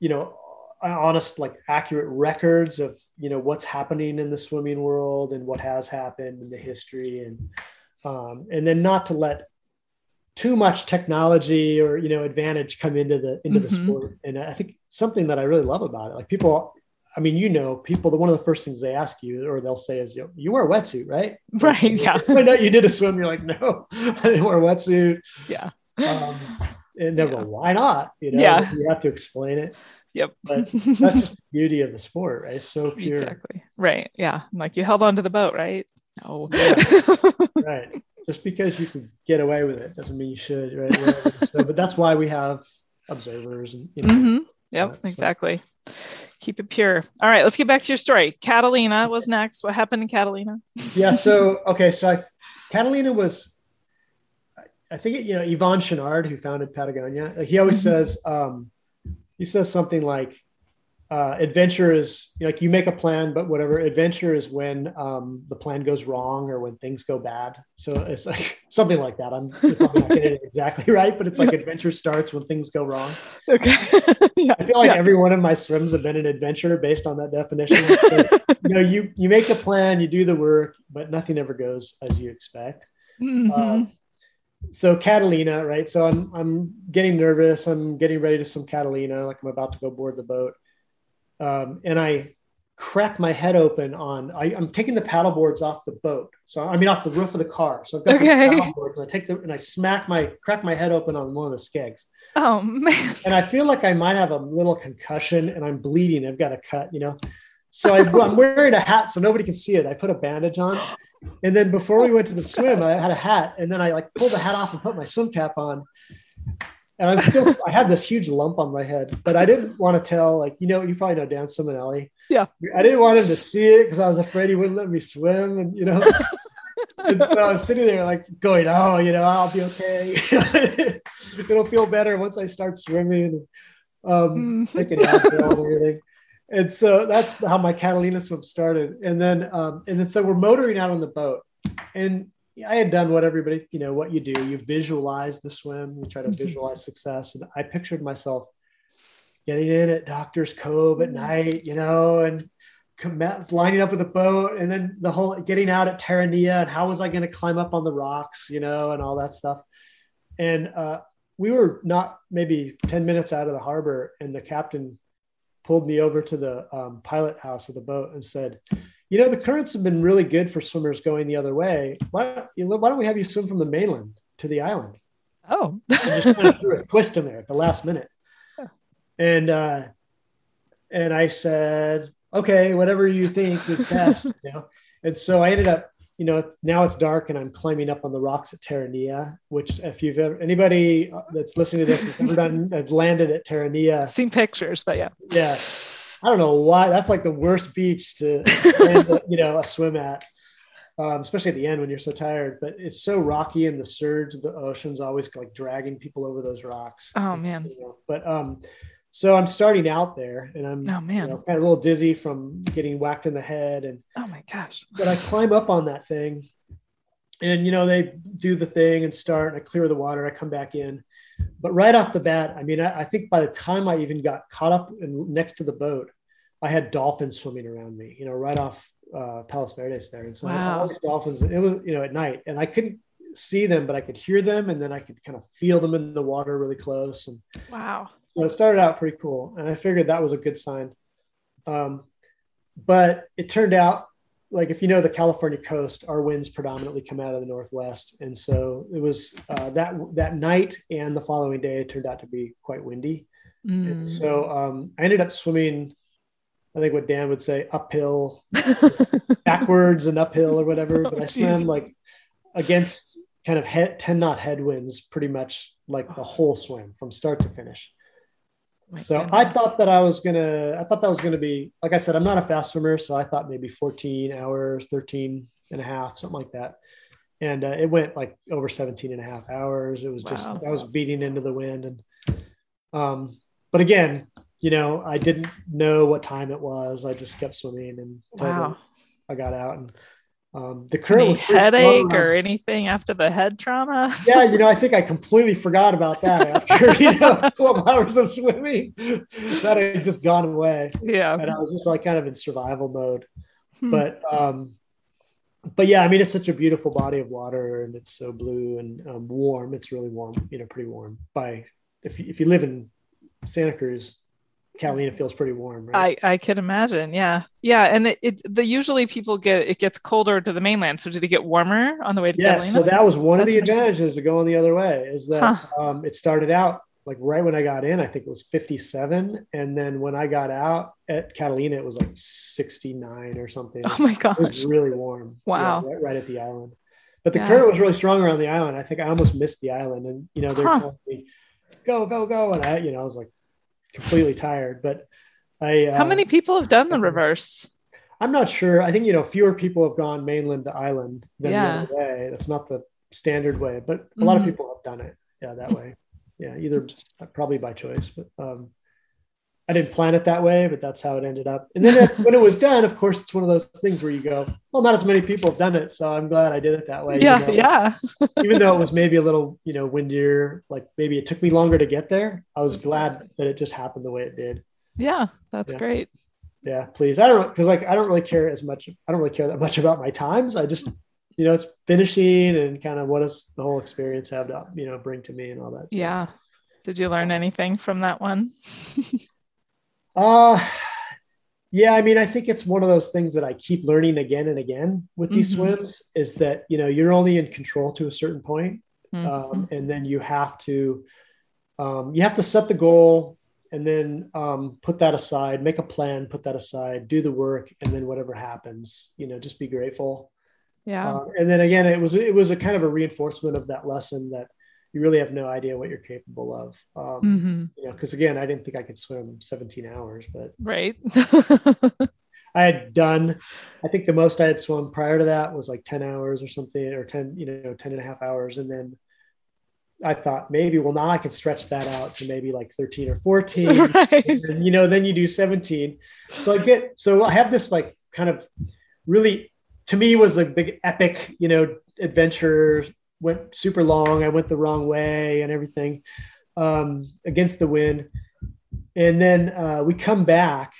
S1: you know honest like accurate records of you know what's happening in the swimming world and what has happened in the history and um, and then not to let too much technology or you know advantage come into the into mm-hmm. the sport and i think something that i really love about it like people I mean, you know, people, the, one of the first things they ask you or they'll say is, you, you wear a wetsuit, right? (laughs)
S2: Right. yeah. (laughs)
S1: I know you did a swim. You're like, no, (laughs) I didn't wear a wetsuit.
S2: Yeah.
S1: Um, and they're yeah. why not? You know,
S2: yeah.
S1: you have to explain it.
S2: Yep.
S1: But that's just the beauty of the sport, right? So pure.
S2: Exactly. Right. Yeah. Like you held onto the boat, right? No.
S1: Yeah. right. Just because you can get away with it doesn't mean you should, right? (laughs) so, but that's why we have observers and you know.
S2: Mm-hmm. Yep. Uh, so. Exactly keep it pure. All right, let's get back to your story. Catalina was next. What happened in Catalina?
S1: yeah. (laughs) So okay, so I, Catalina was, I think it, you know Yvon Chouinard who founded Patagonia. He always mm-hmm. says, um, he says something like, uh, adventure is like you make a plan, but whatever adventure is when um, the plan goes wrong or when things go bad. So it's like (laughs) something like that. I'm not getting it exactly (laughs) right, but it's like (laughs) adventure starts when things go wrong.
S2: Okay.
S1: yeah. I feel like yeah. every one of my swims have been an adventure based on that definition. So, you know, you you make a plan, you do the work, but nothing ever goes as you expect. Mm-hmm. Uh, so Catalina, right? So I'm I'm getting nervous. I'm getting ready to swim Catalina, like I'm about to go board the boat um, and I crack my head open on. I, am taking the paddle boards off the boat, so I mean off the roof of the car. So I've got okay. the paddle boards, and I take the and I smack my crack my head open on one of the skegs.
S2: Oh man!
S1: And I feel like I might have a little concussion, and I'm bleeding. I've got a cut, you know. So I, am wearing a hat so nobody can see it. I put a bandage on, and then before we went to the swim, I had a hat, and then I like pulled the hat off and put my swim cap on and I'm still (laughs) I had this huge lump on my head, but I didn't want to tell like you know you probably know Dan Simonelli.
S2: Yeah,
S1: I didn't want him to see it because I was afraid he wouldn't let me swim, and you know. (laughs) and so I'm sitting there like going, oh, you know, I'll be okay. (laughs) It'll feel better once I start swimming, um, mm. taking and everything. And so that's how my Catalina swim started. And then, um, and then so we're motoring out on the boat, and I had done what everybody, you know, what you do. You visualize the swim, you try to mm-hmm. visualize success. And I pictured myself getting in at Doctor's Cove at mm-hmm. night, you know, and lining up with a boat and then the whole getting out at Terranea and how was I going to climb up on the rocks, you know, and all that stuff. And uh, we were not maybe 10 minutes out of the harbor and the captain pulled me over to the um, pilot house of the boat and said, you know, the currents have been really good for swimmers going the other way. Why, why don't we have you swim from the mainland to the island?
S2: Oh,
S1: and just kind of threw a twist in there at the last minute. (laughs) And uh, and I said, okay, whatever you think is best. you know? And so I ended up, you know, now it's dark and I'm climbing up on the rocks at Terranea, which if you've ever anybody that's listening to this has ever done has landed at Terranea,
S2: seen pictures, but yeah,
S1: yeah I don't know why. That's like the worst beach to, (laughs) you know, a swim at, um, especially at the end when you're so tired. But it's so rocky, and the surge of the ocean's always like dragging people over those rocks.
S2: Oh man!
S1: You know? But um, so I'm starting out there, and I'm
S2: oh man,
S1: you know, kind of a little dizzy from getting whacked in the head, and
S2: oh my gosh!
S1: But I climb up on that thing, and you know they do the thing and start, and I clear the water. I come back in but right off the bat, I mean, I, I think by the time I even got caught up in, next to the boat, I had dolphins swimming around me, you know, right off uh, Palos Verdes there. And so wow. all these dolphins, it was, you know, at night and I couldn't see them, but I could hear them and then I could kind of feel them in the water really close. And
S2: wow.
S1: So it started out pretty cool. And I figured that was a good sign. Um, but it turned out like if you know the California coast, our winds predominantly come out of the northwest, and so it was uh, that that night and the following day it turned out to be quite windy. Mm. So um, I ended up swimming I think what Dan would say uphill, (laughs) backwards and uphill or whatever. (laughs) But
S2: Oh,
S1: I swam
S2: geez.
S1: like against kind of head, 10 knot headwinds pretty much like the whole swim from start to finish.
S2: My
S1: so I thought that I was gonna, I thought that was gonna be, like I said, I'm not a fast swimmer, so I thought maybe 14 hours, 13 and a half, something like that. And uh, it went like over 17 and a half hours. It was just, I was beating into the wind. And, um, but again, you know, I didn't know what time it was. I just kept swimming and
S2: Wow.
S1: I got out and, um, the current
S2: Any headache or anything after the head trauma? (laughs)
S1: yeah, you know, I think I completely forgot about that after you (laughs) know 12 hours of swimming. That had just gone away.
S2: yeah.
S1: And I was just like kind of in survival mode.
S2: Hmm.
S1: But um but yeah, I mean it's such a beautiful body of water and it's so blue and um, warm. It's really warm, you know, pretty warm. By if you, if you live in Santa Cruz, Catalina feels pretty warm, right?
S2: I, I could imagine. Yeah. Yeah. And it, it the usually people get it gets colder to the mainland. So did it get warmer on the way to
S1: Yes,
S2: Catalina?
S1: so that was one of the advantages of going the other way is that
S2: Huh.
S1: um, it started out like right when I got in, I think it was 57, and then when I got out at Catalina, it was like 69 or something.
S2: oh my
S1: It was
S2: gosh.
S1: really warm.
S2: Wow.
S1: Yeah, right, right at the island. But the
S2: Yeah.
S1: current was really strong around the island. I think I almost missed the island, and you know they're
S2: Huh.
S1: telling me, "Go, go, go!" And I, you know, I was like completely tired. But I, uh,
S2: How many people have done the reverse?
S1: I'm not sure. I think you know fewer people have gone mainland to island than
S2: Yeah.
S1: the other way. That's not the standard way, but a lot of
S2: Mhm.
S1: people have done it. Yeah, that way. Yeah, either probably by choice, but um, I didn't plan it that way, but that's how it ended up. And then when it was (laughs) done, of course, it's one of those things where you go, "Well, not as many people have done it, so I'm glad I did it that way." even
S2: Yeah.
S1: though-
S2: Yeah. (laughs)
S1: even though it was maybe a little, you know, windier, like maybe it took me longer to get there. I was glad that it just happened the way it did.
S2: Yeah. That's
S1: Yeah.
S2: great.
S1: Yeah, please. I don't because like I don't really care as much. I don't really care that much about my times. I just, you know, it's finishing and kind of what does the whole experience have to, you know, bring to me and all that. So,
S2: Yeah. Did you learn anything from that one? (laughs)
S1: Uh yeah, I mean, I think it's one of those things that I keep learning again and again with these
S2: Mhm.
S1: swims is that, you know, you're only in control to a certain point.
S2: Mhm.
S1: um, and then you have to um, you have to set the goal and then um, put that aside make a plan put that aside do the work and then whatever happens you know just be grateful
S2: yeah.
S1: uh, and then again it was it was a kind of a reinforcement of that lesson that you really have no idea what you're capable of um,
S2: hmm
S1: you know because again i didn't think i could swim 17 hours but
S2: Right. (laughs)
S1: i had done i think the most i had swum prior to that was like 10 hours or something or 10 you know 10 and a half hours and then i thought maybe well now i can stretch that out to maybe like 13 or 14 (laughs)
S2: right.
S1: and you know then you do 17 so i get so i have this like kind of really to me was a big epic you know adventure went super long. I went the wrong way and everything um, against the wind. And then uh, we come back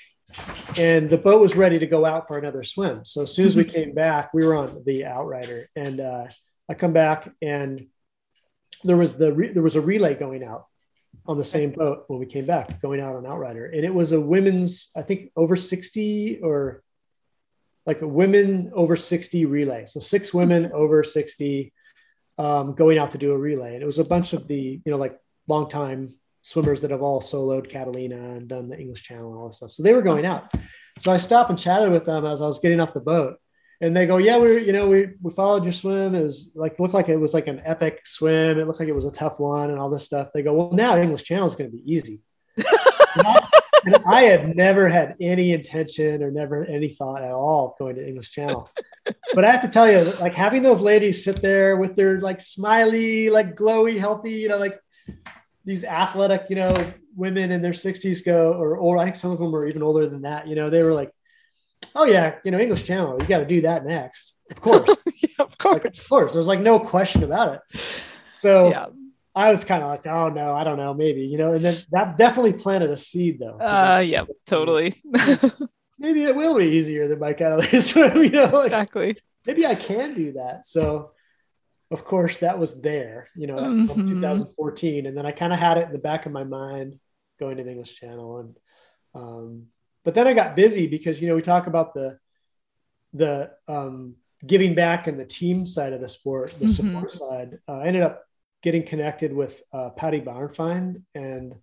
S1: and the boat was ready to go out for another swim. So as soon as we (laughs) came back we were on the outrider and uh, i come back and there was the re- there was a relay going out on the same boat when we came back going out on outrider. And it was a women's i think over 60 or like a women over 60 relay. So six women over 60 um, going out to do a relay and it was a bunch of the you know like long time swimmers that have all soloed catalina and done the english channel and all this stuff so they were going out so i stopped and chatted with them as i was getting off the boat and they go, yeah, we are you know, we we followed your swim. It was like looked like it was like an epic swim. It looked like it was a tough one and all this stuff. They go, well, now the English Channel is going to be easy. (laughs) and, I, had never had any intention or never any thought at all of going to English Channel. But I have to tell you, like having those ladies sit there with their like smiley, like glowy, healthy, you know, like these athletic, you know, women in their 60s go, or or I think some of them were even older than that. You know, they were like, oh yeah, you know, English Channel, you got to do that next. Of course, (laughs)
S2: yeah, of
S1: like, of
S2: course.
S1: course. There's like no question about it. So
S2: Yeah.
S1: I was kind of like, oh no, I don't know, maybe, you know, and then that definitely planted a seed though.
S2: Uh,
S1: like,
S2: yeah, totally.
S1: maybe it will be easier than my Catalina (laughs) swim, you know, like
S2: exactly.
S1: maybe I can do that. So, of course, that was there, you know, from
S2: Mhm.
S1: 2014, and then I kind of had it in the back of my mind going to the English Channel, and um, but then I got busy because you know we talk about the the um, giving back and the team side of the sport, the
S2: Mhm.
S1: support side. Uh, I ended up getting connected with uh, Patty Bauernfeind and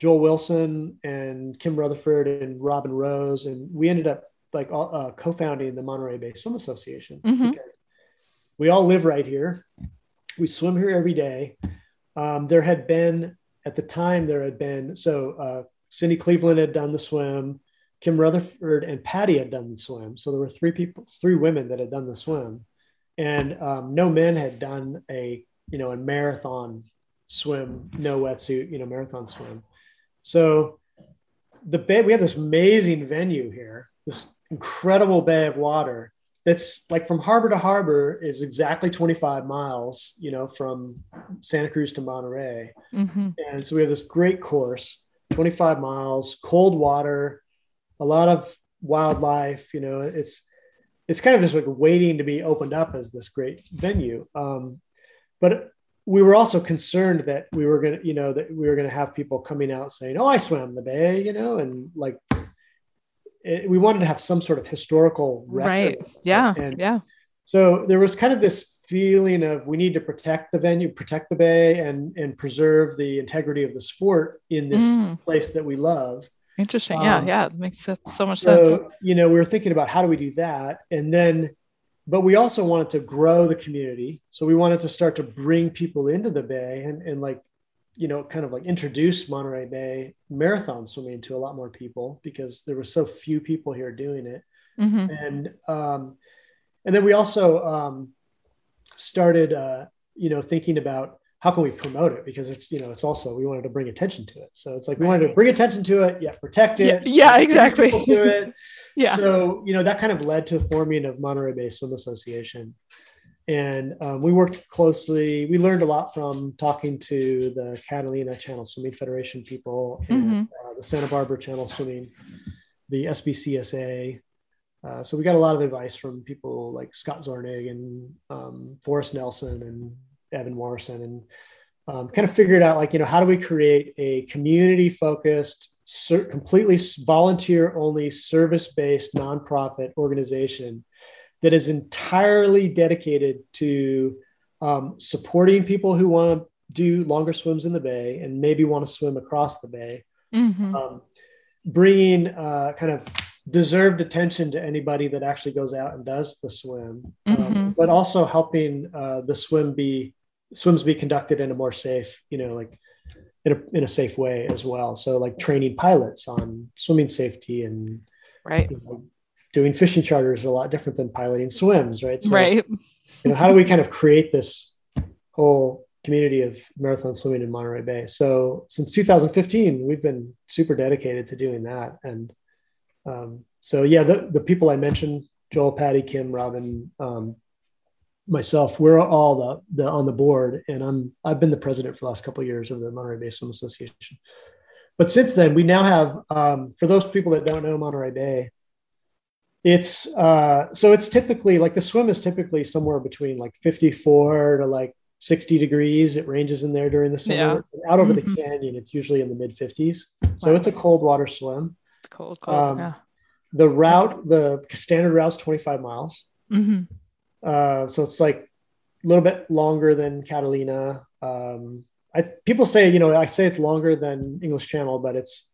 S1: Joel Wilson and Kim Rutherford and Robin Rose, and we ended up like uh, co-founding the Monterey Bay Swim Association
S2: Mhm.
S1: because we all live right here. We swim here every day. Um, there had been at the time there had been so uh, Cindy Cleveland had done the swim, Kim Rutherford and Patty had done the swim. So there were three people, three women that had done the swim, and um, no men had done a you know a marathon swim, no wetsuit, you know marathon swim. So the bay, we have this amazing venue here, this incredible bay of water that's like from harbor to harbor is exactly 25 miles, you know, from Santa Cruz to Monterey.
S2: hmm
S1: And so we have this great course, 25 miles, cold water, a lot of wildlife, you know, it's it's kind of just like waiting to be opened up as this great venue. Um, but we were also concerned that we were going to, you know, that we were going to have people coming out saying, "Oh, I swam the bay," you know, and like it, we wanted to have some sort of historical record.
S2: Right. Yeah.
S1: And
S2: yeah.
S1: so there was kind of this feeling of we need to protect the venue, protect the bay, and and preserve the integrity of the sport in this
S2: Mm.
S1: place that we love.
S2: Interesting. yeah.
S1: um,
S2: Yeah. It makes so- so much sense.
S1: So you know, we were thinking about how do we do that, and then, but we also wanted to grow the community. So we wanted to start to bring people into the bay and and like, you know, kind of like introduce Monterey Bay marathon swimming to a lot more people because there were so few people here doing it
S2: hmm
S1: and um, and then we also um, started uh, you know thinking about how can we promote it because it's you know it's also we wanted to bring attention to it so it's like we wanted to bring attention to it yeah protect it
S2: yeah,
S1: bring
S2: exactly.
S1: to it (laughs)
S2: Yeah.
S1: so you know that kind of led to the forming of monterey bay swim association and um, we worked closely we learned a lot from talking to the catalina channel swimming federation people and
S2: Mhm.
S1: uh, the santa barbara channel swimming the sbcsa uh, so we got a lot of advice from people like Scott Zornig and um, Forrest Nelson and Evan Morrison, and um, kind of figured out like you know how do we create a community focused, ser- completely volunteer only, service based nonprofit organization that is entirely dedicated to um, supporting people who want to do longer swims in the bay and maybe want to swim across the bay.
S2: Hmm
S1: um, bringing uh, kind of deserved attention to anybody that actually goes out and does the swim, um,
S2: Mhm.
S1: but also helping uh, the swim be swims be conducted in a more safe, you know, like in a, in a safe way as well. So like training pilots on swimming safety and
S2: Right.
S1: you know, doing fishing charters is a lot different than piloting swims, right? So,
S2: right.
S1: you know, how do we kind of create this whole community of marathon swimming in Monterey Bay? So since 2015, we've been super dedicated to doing that. And um, so, yeah, the, the people I mentioned, Joel, Patty, Kim, Robin, um, myself, we're all the, the on the board, and I'm I've been the president for the last couple of years of the Monterey Bay Swim Association. But since then, we now have um, for those people that don't know Monterey Bay, it's uh, so it's typically like the swim is typically somewhere between like 54 to like 60 degrees. It ranges in there during the summer. Out over
S2: Mhm.
S1: the canyon, it's usually in the mid 50s. So
S2: Wow.
S1: it's a cold water swim.
S2: It's cold, cold.
S1: Um,
S2: yeah.
S1: The route, the standard route is 25 miles.
S2: hmm
S1: Uh, so it's like a little bit longer than Catalina. Um, I, people say, you know, I say it's longer than English Channel, but it's,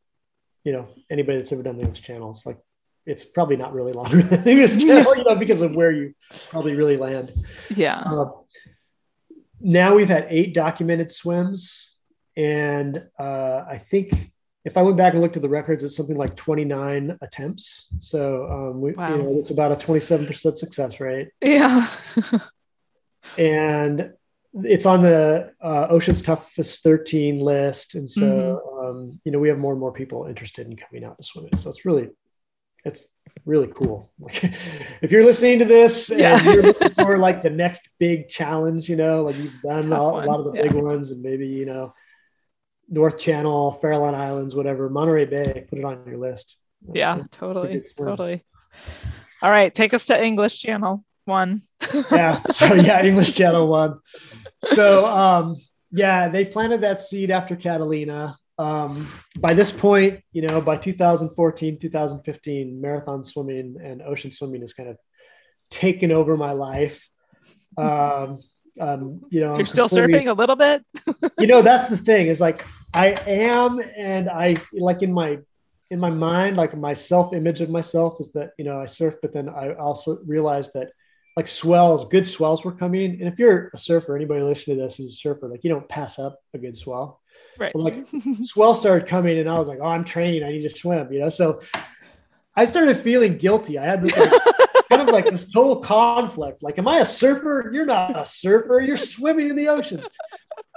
S1: you know, anybody that's ever done the English Channel, it's like, it's probably not really longer (laughs) than English Channel, you know, because of where you probably really land.
S2: Yeah.
S1: Uh, now we've had eight documented swims, and uh, I think if I went back and looked at the records, it's something like 29 attempts. So um, we,
S2: Wow.
S1: you know, it's about a 27% success rate,
S2: Yeah. (laughs)
S1: and it's on the uh, Ocean's Toughest 13 list. And so,
S2: Mm-hmm.
S1: um, you know, we have more and more people interested in coming out to swim it. So it's really, it's really cool. (laughs) if you're listening to this
S2: Yeah.
S1: and you're looking for like the next big challenge, you know, like you've done all, a lot of the
S2: yeah.
S1: big ones and maybe, you know, North Channel, Farallon Islands, whatever, Monterey Bay, put it on your list.
S2: yeah.
S1: It's
S2: Totally. Totally. All right. Take us to English Channel one. (laughs)
S1: yeah. So yeah, English Channel one. So um, yeah, they planted that seed after Catalina. Um, by this point, you know, by 2014, 2015, marathon swimming and ocean swimming has kind of taken over my life. (laughs) Um, um, you know,
S2: you're I'm still surfing a little bit. (laughs)
S1: you know, that's the thing is like I am, and I like in my in my mind, like my self image of myself is that you know I surf, but then I also realized that like swells, good swells were coming. And if you're a surfer, anybody listening to this who's a surfer, like you don't pass up a good swell.
S2: Right.
S1: But like swell started coming, and I was like, oh, I'm training. I need to swim. You know, so I started feeling guilty. I had this like, (laughs) kind of like this total conflict. Like, am I a surfer? You're not a surfer. You're swimming in the ocean.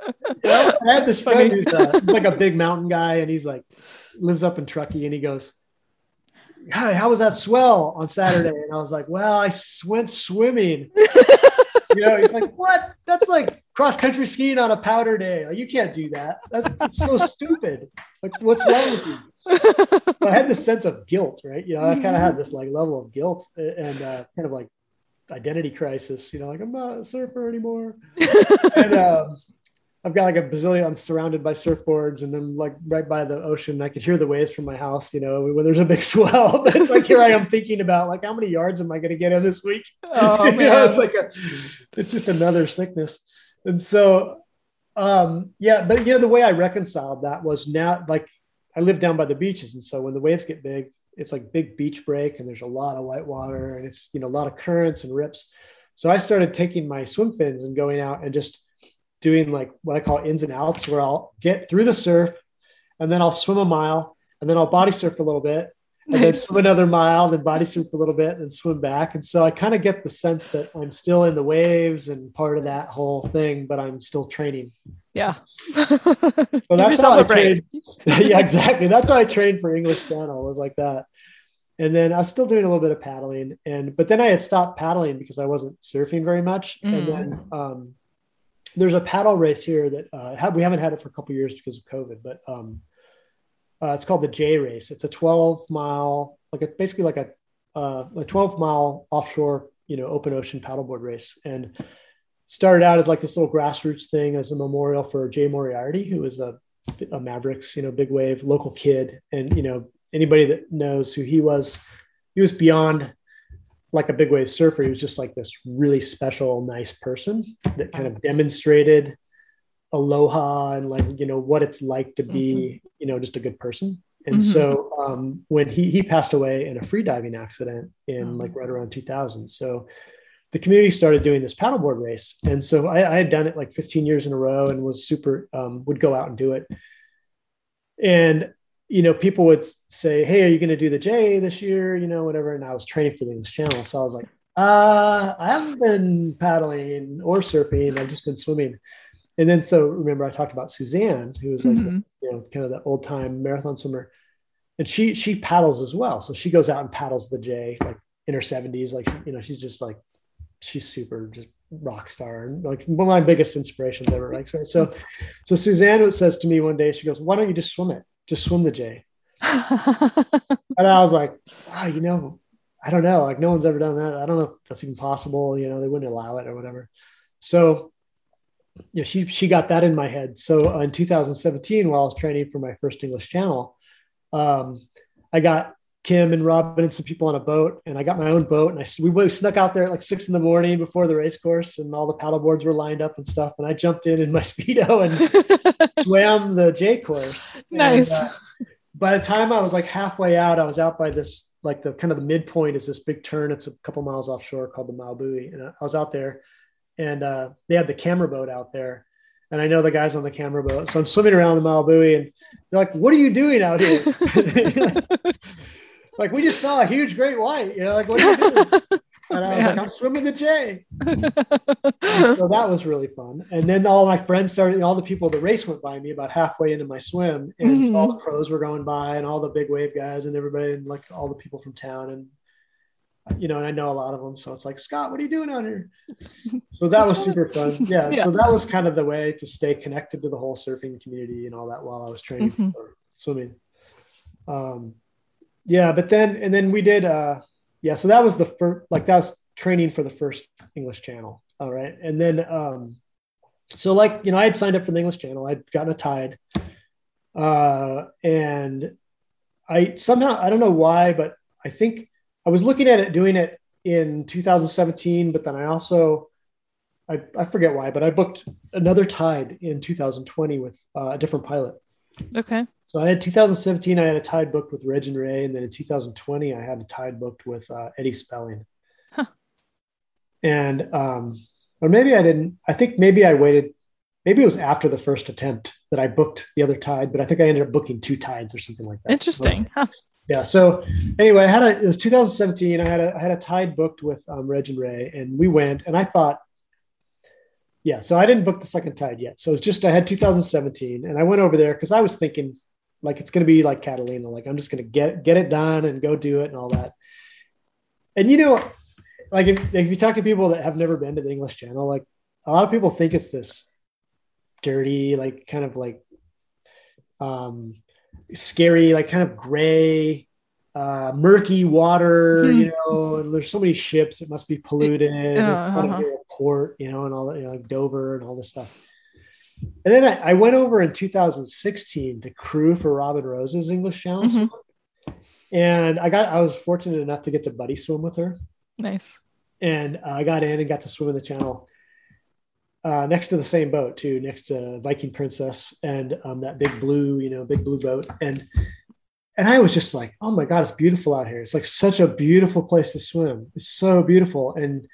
S1: You know? I had this friend who's uh, like a big mountain guy, and he's like lives up in Truckee, and he goes, "Hi, how was that swell on Saturday?" And I was like, "Well, I went swimming." (laughs) you know, he's like, "What? That's like cross country skiing on a powder day. Like, you can't do that. That's, that's so stupid. Like, what's wrong with you?" (laughs) I had this sense of guilt, right? You know, I kind of had this like level of guilt and uh, kind of like identity crisis. You know, like I'm not a surfer anymore. and um, I've got like a bazillion. I'm surrounded by surfboards, and then like right by the ocean. I could hear the waves from my house. You know, when there's a big (laughs) swell. But it's like here I am thinking about like how many yards am I going to get in this week? (laughs) Oh man, know, it's like a, it's just another sickness. And so, um, yeah, but you know, the way I reconciled that was now like I live down by the beaches, and so when the waves get big, it's like big beach break, and there's a lot of white water, and it's you know a lot of currents and rips. So I started taking my swim fins and going out and just doing like what I call ins and outs, where I'll get through the surf, and then I'll swim a mile, and then I'll body surf a little bit, (laughs) and then swim another mile, then body surf a little bit, and swim back. And so I kind of get the sense that I'm still in the waves and part of that whole thing, but I'm still training.
S2: Yeah.
S1: so (laughs) that's how I trained. (laughs) yeah, exactly. That's how I trained for English Channel it was like that. And then I was still doing a little bit of paddling, and but then I had stopped paddling because I wasn't surfing very much. Mm. And then um, there's a paddle race here that uh, we haven't had it for a couple years because of COVID, but um, uh, it's called the J Race. It's a 12 mile, like a, basically like a uh, a 12 mile offshore, you know, open ocean paddleboard race, and started out as like this little grassroots thing as a memorial for Jay Moriarty, who was a, a Mavericks, you know, big wave local kid. And, you know, anybody that knows who he was, he was beyond like a big wave surfer. He was just like this really special, nice person that kind of demonstrated aloha and like, you know, what it's like to be, mm-hmm. you know, just a good person. And mm-hmm. so um, when he, he passed away in a free diving accident in oh. like right around 2000. So the community started doing this paddleboard race. And so I, I, had done it like 15 years in a row and was super, um, would go out and do it. And, you know, people would say, Hey, are you going to do the J this year? You know, whatever. And I was training for the English channel. So I was like, uh, I haven't been paddling or surfing. I've just been swimming. And then, so remember I talked about Suzanne, who was like, mm-hmm. you know, kind of the old time marathon swimmer and she, she paddles as well. So she goes out and paddles the J like in her seventies. Like, you know, she's just like she's super just rock star and like one of my biggest inspirations ever. Like so, so, so Suzanne says to me one day, she goes, "Why don't you just swim it? Just swim the J." (laughs) and I was like, "Wow, you know, I don't know. Like no one's ever done that. I don't know if that's even possible. You know, they wouldn't allow it or whatever." So, yeah, she she got that in my head. So uh, in 2017, while I was training for my first English channel, um, I got Kim and Robin and some people on a boat, and I got my own boat, and I we snuck out there at like six in the morning before the race course, and all the paddle boards were lined up and stuff, and I jumped in in my (laughs) speedo and (laughs) swam the J course.
S2: Nice. And, uh,
S1: by the time I was like halfway out, I was out by this like the kind of the midpoint is this big turn. It's a couple miles offshore called the Maubui, and I was out there, and uh, they had the camera boat out there, and I know the guys on the camera boat, so I'm swimming around the Maubui, and they're like, "What are you doing out here?" (laughs) like we just saw a huge great white, you know, like what are you doing? And I was Man. like, I'm swimming the J. so that was really fun. And then all my friends started, all the people, the race went by me about halfway into my swim, and mm-hmm. all the pros were going by, and all the big wave guys, and everybody, and like all the people from town, and you know, and I know a lot of them. So it's like, Scott, what are you doing out here? (laughs) So that was super fun. Yeah, (laughs) yeah, So that was kind of the way to stay connected to the whole surfing community and all that while I was training mm-hmm. for swimming. Um, yeah but then and then we did uh yeah so that was the first like that was training for the first english channel all right and then um so like you know i had signed up for the english channel i'd gotten a tide uh and i somehow i don't know why but i think i was looking at it doing it in 2017 but then i also I, I forget why, but I booked another tide in 2020 with uh, a different pilot.
S2: Okay.
S1: So I had 2017, I had a tide booked with Reg and Ray, and then in 2020, I had a tide booked with uh, Eddie Spelling.
S2: Huh.
S1: And um, or maybe I didn't. I think maybe I waited. Maybe it was after the first attempt that I booked the other tide, but I think I ended up booking two tides or something like that.
S2: Interesting.
S1: So,
S2: huh.
S1: Yeah. So anyway, I had a. It was 2017. I had a. I had a tide booked with um, Reg and Ray, and we went. And I thought, yeah. So I didn't book the second tide yet. So it's just I had 2017, and I went over there because I was thinking like it's going to be like Catalina. Like I'm just going to get get it done and go do it and all that. And you know, like if, if you talk to people that have never been to the English Channel, like a lot of people think it's this dirty, like kind of like um, scary, like kind of gray, uh, murky water.
S2: Hmm.
S1: You know, and there's so many ships; it must be polluted. There's
S2: Uh, uh-huh.
S1: port, you know, and all that, you know, like Dover and all this stuff. And then I, I went over in 2016 to crew for Robin Rose's English Channel,
S2: Mhm.
S1: and I got I was fortunate enough to get to buddy swim with her
S2: Nice.
S1: and uh, I got in and got to swim in the channel uh, next to the same boat too, next to Viking Princess and um, that big blue, you know, big blue boat. And and I was just like, oh my god, it's beautiful out here. It's like such a beautiful place to swim. It's so beautiful. And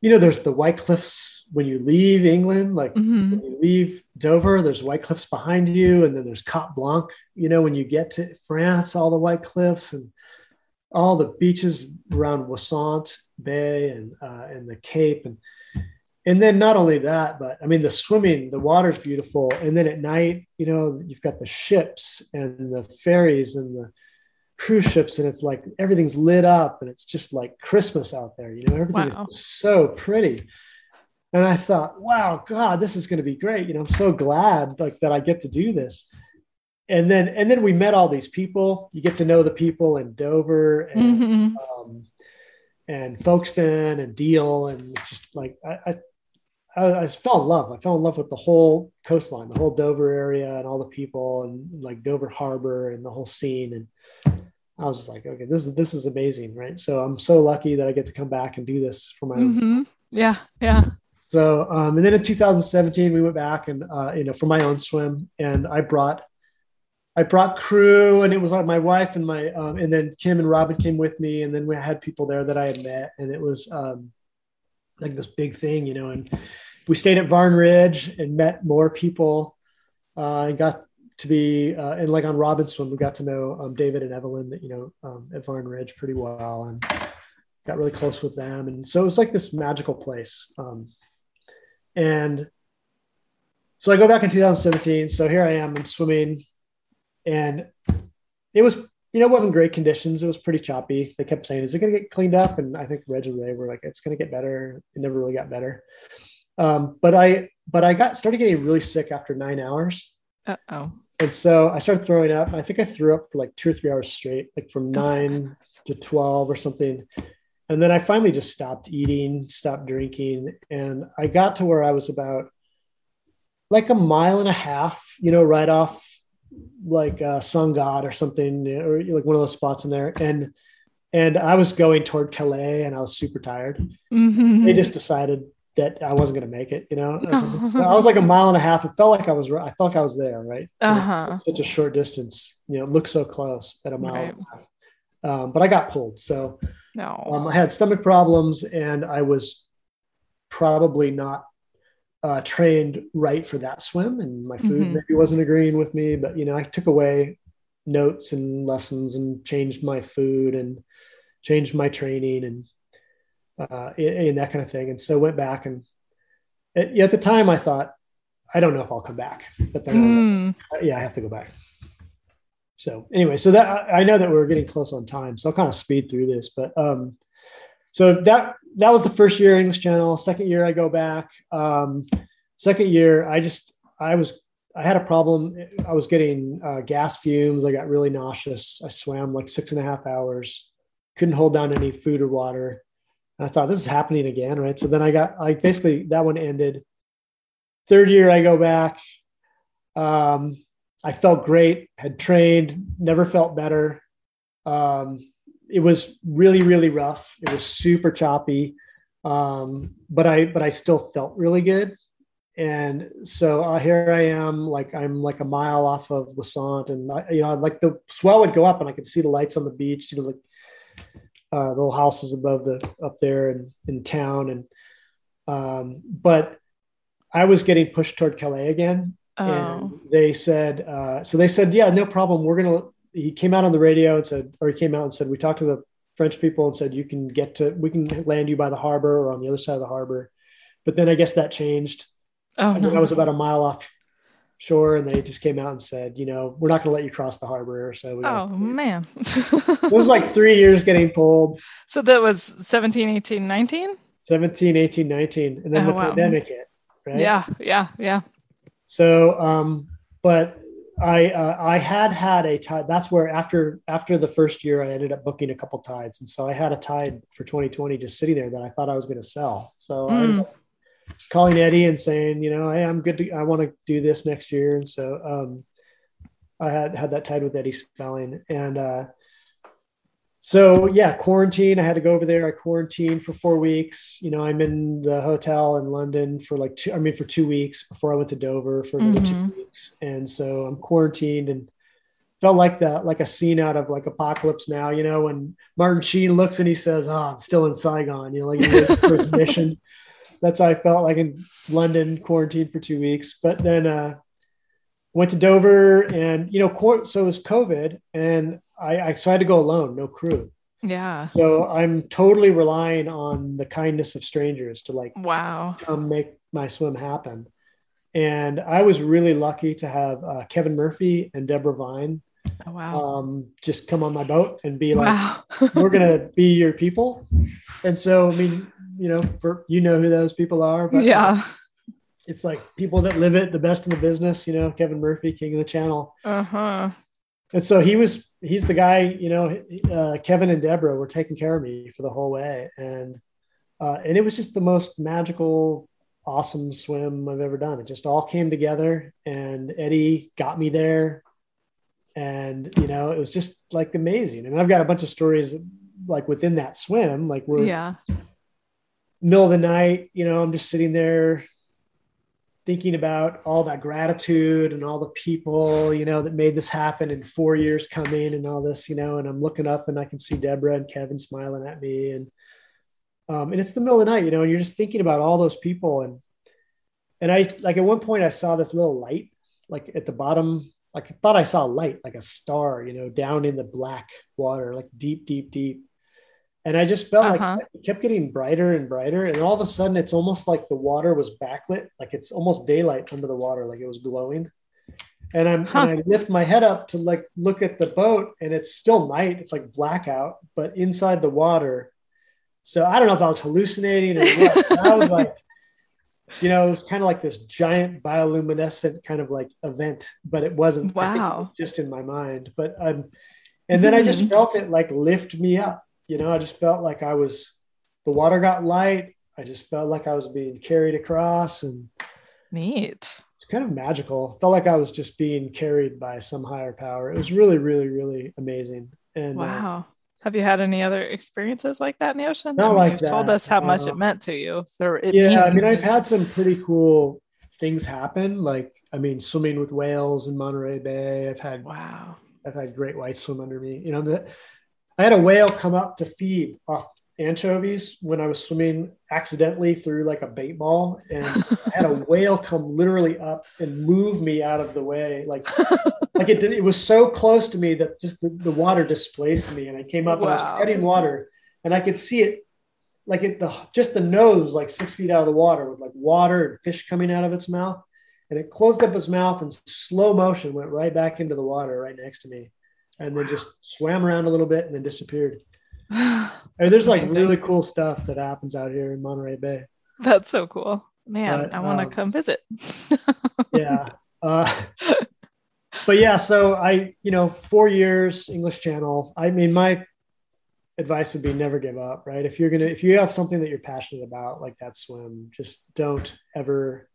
S1: you know, there's the White Cliffs when you leave England, like
S2: hmm
S1: when you leave Dover, there's White Cliffs behind you, and then there's Cap Blanc. You know, when you get to France, all the White Cliffs and all the beaches around Wissant Bay and uh, and the Cape, and and then not only that, but I mean the swimming, the water's beautiful, and then at night, you know, you've got the ships and the ferries and the cruise ships, and it's like everything's lit up, and it's just like Christmas out there. You know, everything
S2: Wow.
S1: is so pretty. And I thought, wow, God, this is going to be great. You know, I'm so glad like that I get to do this. And then, and then we met all these people. You get to know the people in Dover and
S2: hmm
S1: um, and Folkestone and Deal, and just like I, I, I, I fell in love. I fell in love with the whole coastline, the whole Dover area, and all the people, and like Dover Harbor and the whole scene. And I was just like, okay, this is this is amazing, right? So I'm so lucky that I get to come back and do this for my own.
S2: hmm Yeah. Yeah.
S1: So, um, and then in 2017, we went back and, uh, you know, for my own swim and I brought, I brought crew and it was like my wife and my, um, and then Kim and Robin came with me. And then we had people there that I had met and it was, um, like this big thing, you know, and we stayed at Varne Ridge and met more people, uh, and got to be, uh, and like on Robinson, we got to know, um, David and Evelyn that, you know, um, at Varne Ridge pretty well and got really close with them. And so it was like this magical place. Um, and so I go back in 2017. So here I am, I'm swimming, and it was, you know, it wasn't great conditions. It was pretty choppy. They kept saying, "Is it going to get cleaned up?" And I think Reg and Ray were like, "It's going to get better." It never really got better. Um, but I, but I got started getting really sick after nine hours,
S2: Uh oh.
S1: and so I started throwing up. I think I threw up for like two or three hours straight, like from nine to 12 or something. And then I finally just stopped eating, stopped drinking. And I got to where I was about like a mile and a half, you know, right off like uh, Sangatte or something, or like one of those spots in there. And and I was going toward Calais and I was super tired.
S2: hmm
S1: They just decided that I wasn't going to make it, you know. I was, (laughs) I was like a mile and a half. It felt like I was, I felt like I was there, right?
S2: Uh-huh.
S1: Such a short distance, you know, it looked so close at a mile
S2: Right.
S1: and a half. Um, but I got pulled. So
S2: No.
S1: um, I had stomach problems and I was probably not uh, trained right for that swim. And my food
S2: Mhm.
S1: maybe wasn't agreeing with me, but you know, I took away notes and lessons and changed my food and changed my training and, uh, and, that kind of thing. And so went back and at, at the time I thought, I don't know if I'll come back, but then I was like,
S2: Mm.
S1: uh, yeah, I have to go back. So anyway, so that I I know that we're getting close on time, so I'll kind of speed through this. But um, so that that was the first year English Channel. Second year I go back. Um, second year I just I was I had a problem. I was getting uh, gas fumes. I got really nauseous. I swam like six and a half hours. Couldn't hold down any food or water. And I thought this is happening again, right? So then I got I basically that one ended. Third year I go back. Um, I felt great, had trained, never felt better. Um, it was really, really rough. It was super choppy. Um, but I but I still felt really good. And so uh, here I am, like I'm like a mile off of Wissant, and I, you know, like the swell would go up, and I could see the lights on the beach, you know, like uh, the little houses above the up there in, in town, and um, but I was getting pushed toward Calais again,
S2: Oh.
S1: and they said, uh, so they said, yeah, no problem. We're gonna. He came out on the radio and said, or he came out and said, we talked to the French people and said, you can get to, we can land you by the harbor or on the other side of the harbor. But then I guess that changed.
S2: Oh
S1: I think I was about a mile off shore, and they just came out and said, you know, we're not going to let you cross the harbor. So we
S2: Oh man.
S1: it was like three years getting pulled
S2: so that was 17, 18, 19?
S1: 17, 18, 19, and then
S2: Oh,
S1: the
S2: wow.
S1: pandemic hit. Right?
S2: Yeah, yeah, yeah.
S1: So, um, but I uh, I had had a tide. That's where after after the first year, I ended up booking a couple tides, and so I had a tide for 2020 just sitting there that I thought I was going to sell. So
S2: Mm.
S1: calling Eddie and saying, you know, hey, I'm good. To, I want to do this next year, and so um, I had had that tide with Eddie Spelling, and uh, so yeah, quarantine. I had to go over there. I quarantined for four weeks. You know, I'm in the hotel in London for like two. I mean, for two weeks before I went to Dover for another
S2: Mhm.
S1: two weeks, and so I'm quarantined and felt like that, like a scene out of like Apocalypse Now. You know, when Martin Sheen looks and he says, "Oh, I'm still in Saigon." You know, like was mission. (laughs) That's how I felt like in London, quarantined for two weeks. But then uh, went to Dover, and you know, so it was COVID, and I, I so I had to go alone, no crew.
S2: Yeah.
S1: So I'm totally relying on the kindness of strangers to like
S2: Wow.
S1: come make my swim happen. And I was really lucky to have uh, Kevin Murphy and Deborah Vine
S2: Oh, wow.
S1: um, just come on my boat and be like,
S2: wow. (laughs)
S1: "We're gonna be your people." And so, I mean, you know, for you know who those people are, but
S2: yeah.
S1: it's like people that live it, the best in the business. You know, Kevin Murphy, king of the channel.
S2: Uh-huh.
S1: And so he was, he's the guy, you know, uh, Kevin and Deborah were taking care of me for the whole way. And, uh, and it was just the most magical, awesome swim I've ever done. It just all came together and Eddie got me there. And, you know, it was just like amazing. And I've got a bunch of stories like within that swim, like we're
S2: Yeah.
S1: middle of the night, you know, I'm just sitting there thinking about all that gratitude and all the people, you know, that made this happen in four years coming and all this, you know, and I'm looking up and I can see Deborah and Kevin smiling at me. And, um, and it's the middle of the night, you know, and you're just thinking about all those people. And, and I, like at one point I saw this little light, like at the bottom, like I thought I saw a light, like a star, you know, down in the black water, like deep, deep, deep. And I just felt
S2: Uh-huh.
S1: like it kept getting brighter and brighter. And all of a sudden, it's almost like the water was backlit, like it's almost daylight under the water, like it was glowing. And I'm
S2: Huh.
S1: and I lift my head up to like look at the boat, and it's still night. It's like blackout, but inside the water. So I don't know if I was hallucinating or what. I was like, (laughs) you know, it was kind of like this giant bioluminescent kind of like event, but it wasn't. Think it was just in my mind. But um, and then I just
S2: Mhm.
S1: felt it like lift me up. You know, I just felt like I was. The water got light. I just felt like I was being carried across, and
S2: Neat.
S1: it's kind of magical. Felt like I was just being carried by some higher power. It was really, really, really amazing. And uh,
S2: Wow. Have you had any other experiences like that in the ocean?
S1: Not
S2: I mean,
S1: like
S2: you've told us how much it meant to you. So
S1: yeah, I mean, I've had some pretty cool things happen. Like, I mean, swimming with whales in Monterey Bay. I've had
S2: Wow.
S1: I've had great whites swim under me. You know, the, I had a whale come up to feed off anchovies when I was swimming accidentally through like a bait ball, and I had a (laughs) whale come literally up and move me out of the way. Like, (laughs) like it did, it was so close to me that just the, the water displaced me, and I came up and I was
S2: Wow.
S1: treading water, and I could see it. Like it, the just the nose, like six feet out of the water, with like water and fish coming out of its mouth, and it closed up its mouth and slow motion, went right back into the water right next to me, and then just swam around a little bit and then disappeared. (sighs) I mean, there's like really cool stuff that happens out here in Monterey Bay.
S2: That's so cool. Man,
S1: But,
S2: I want to
S1: um,
S2: come visit. (laughs)
S1: Yeah. Uh, but yeah, so I, you know, four years English Channel. I mean, my advice would be never give up, right? If you're gonna, if you have something that you're passionate about, like that swim, just don't ever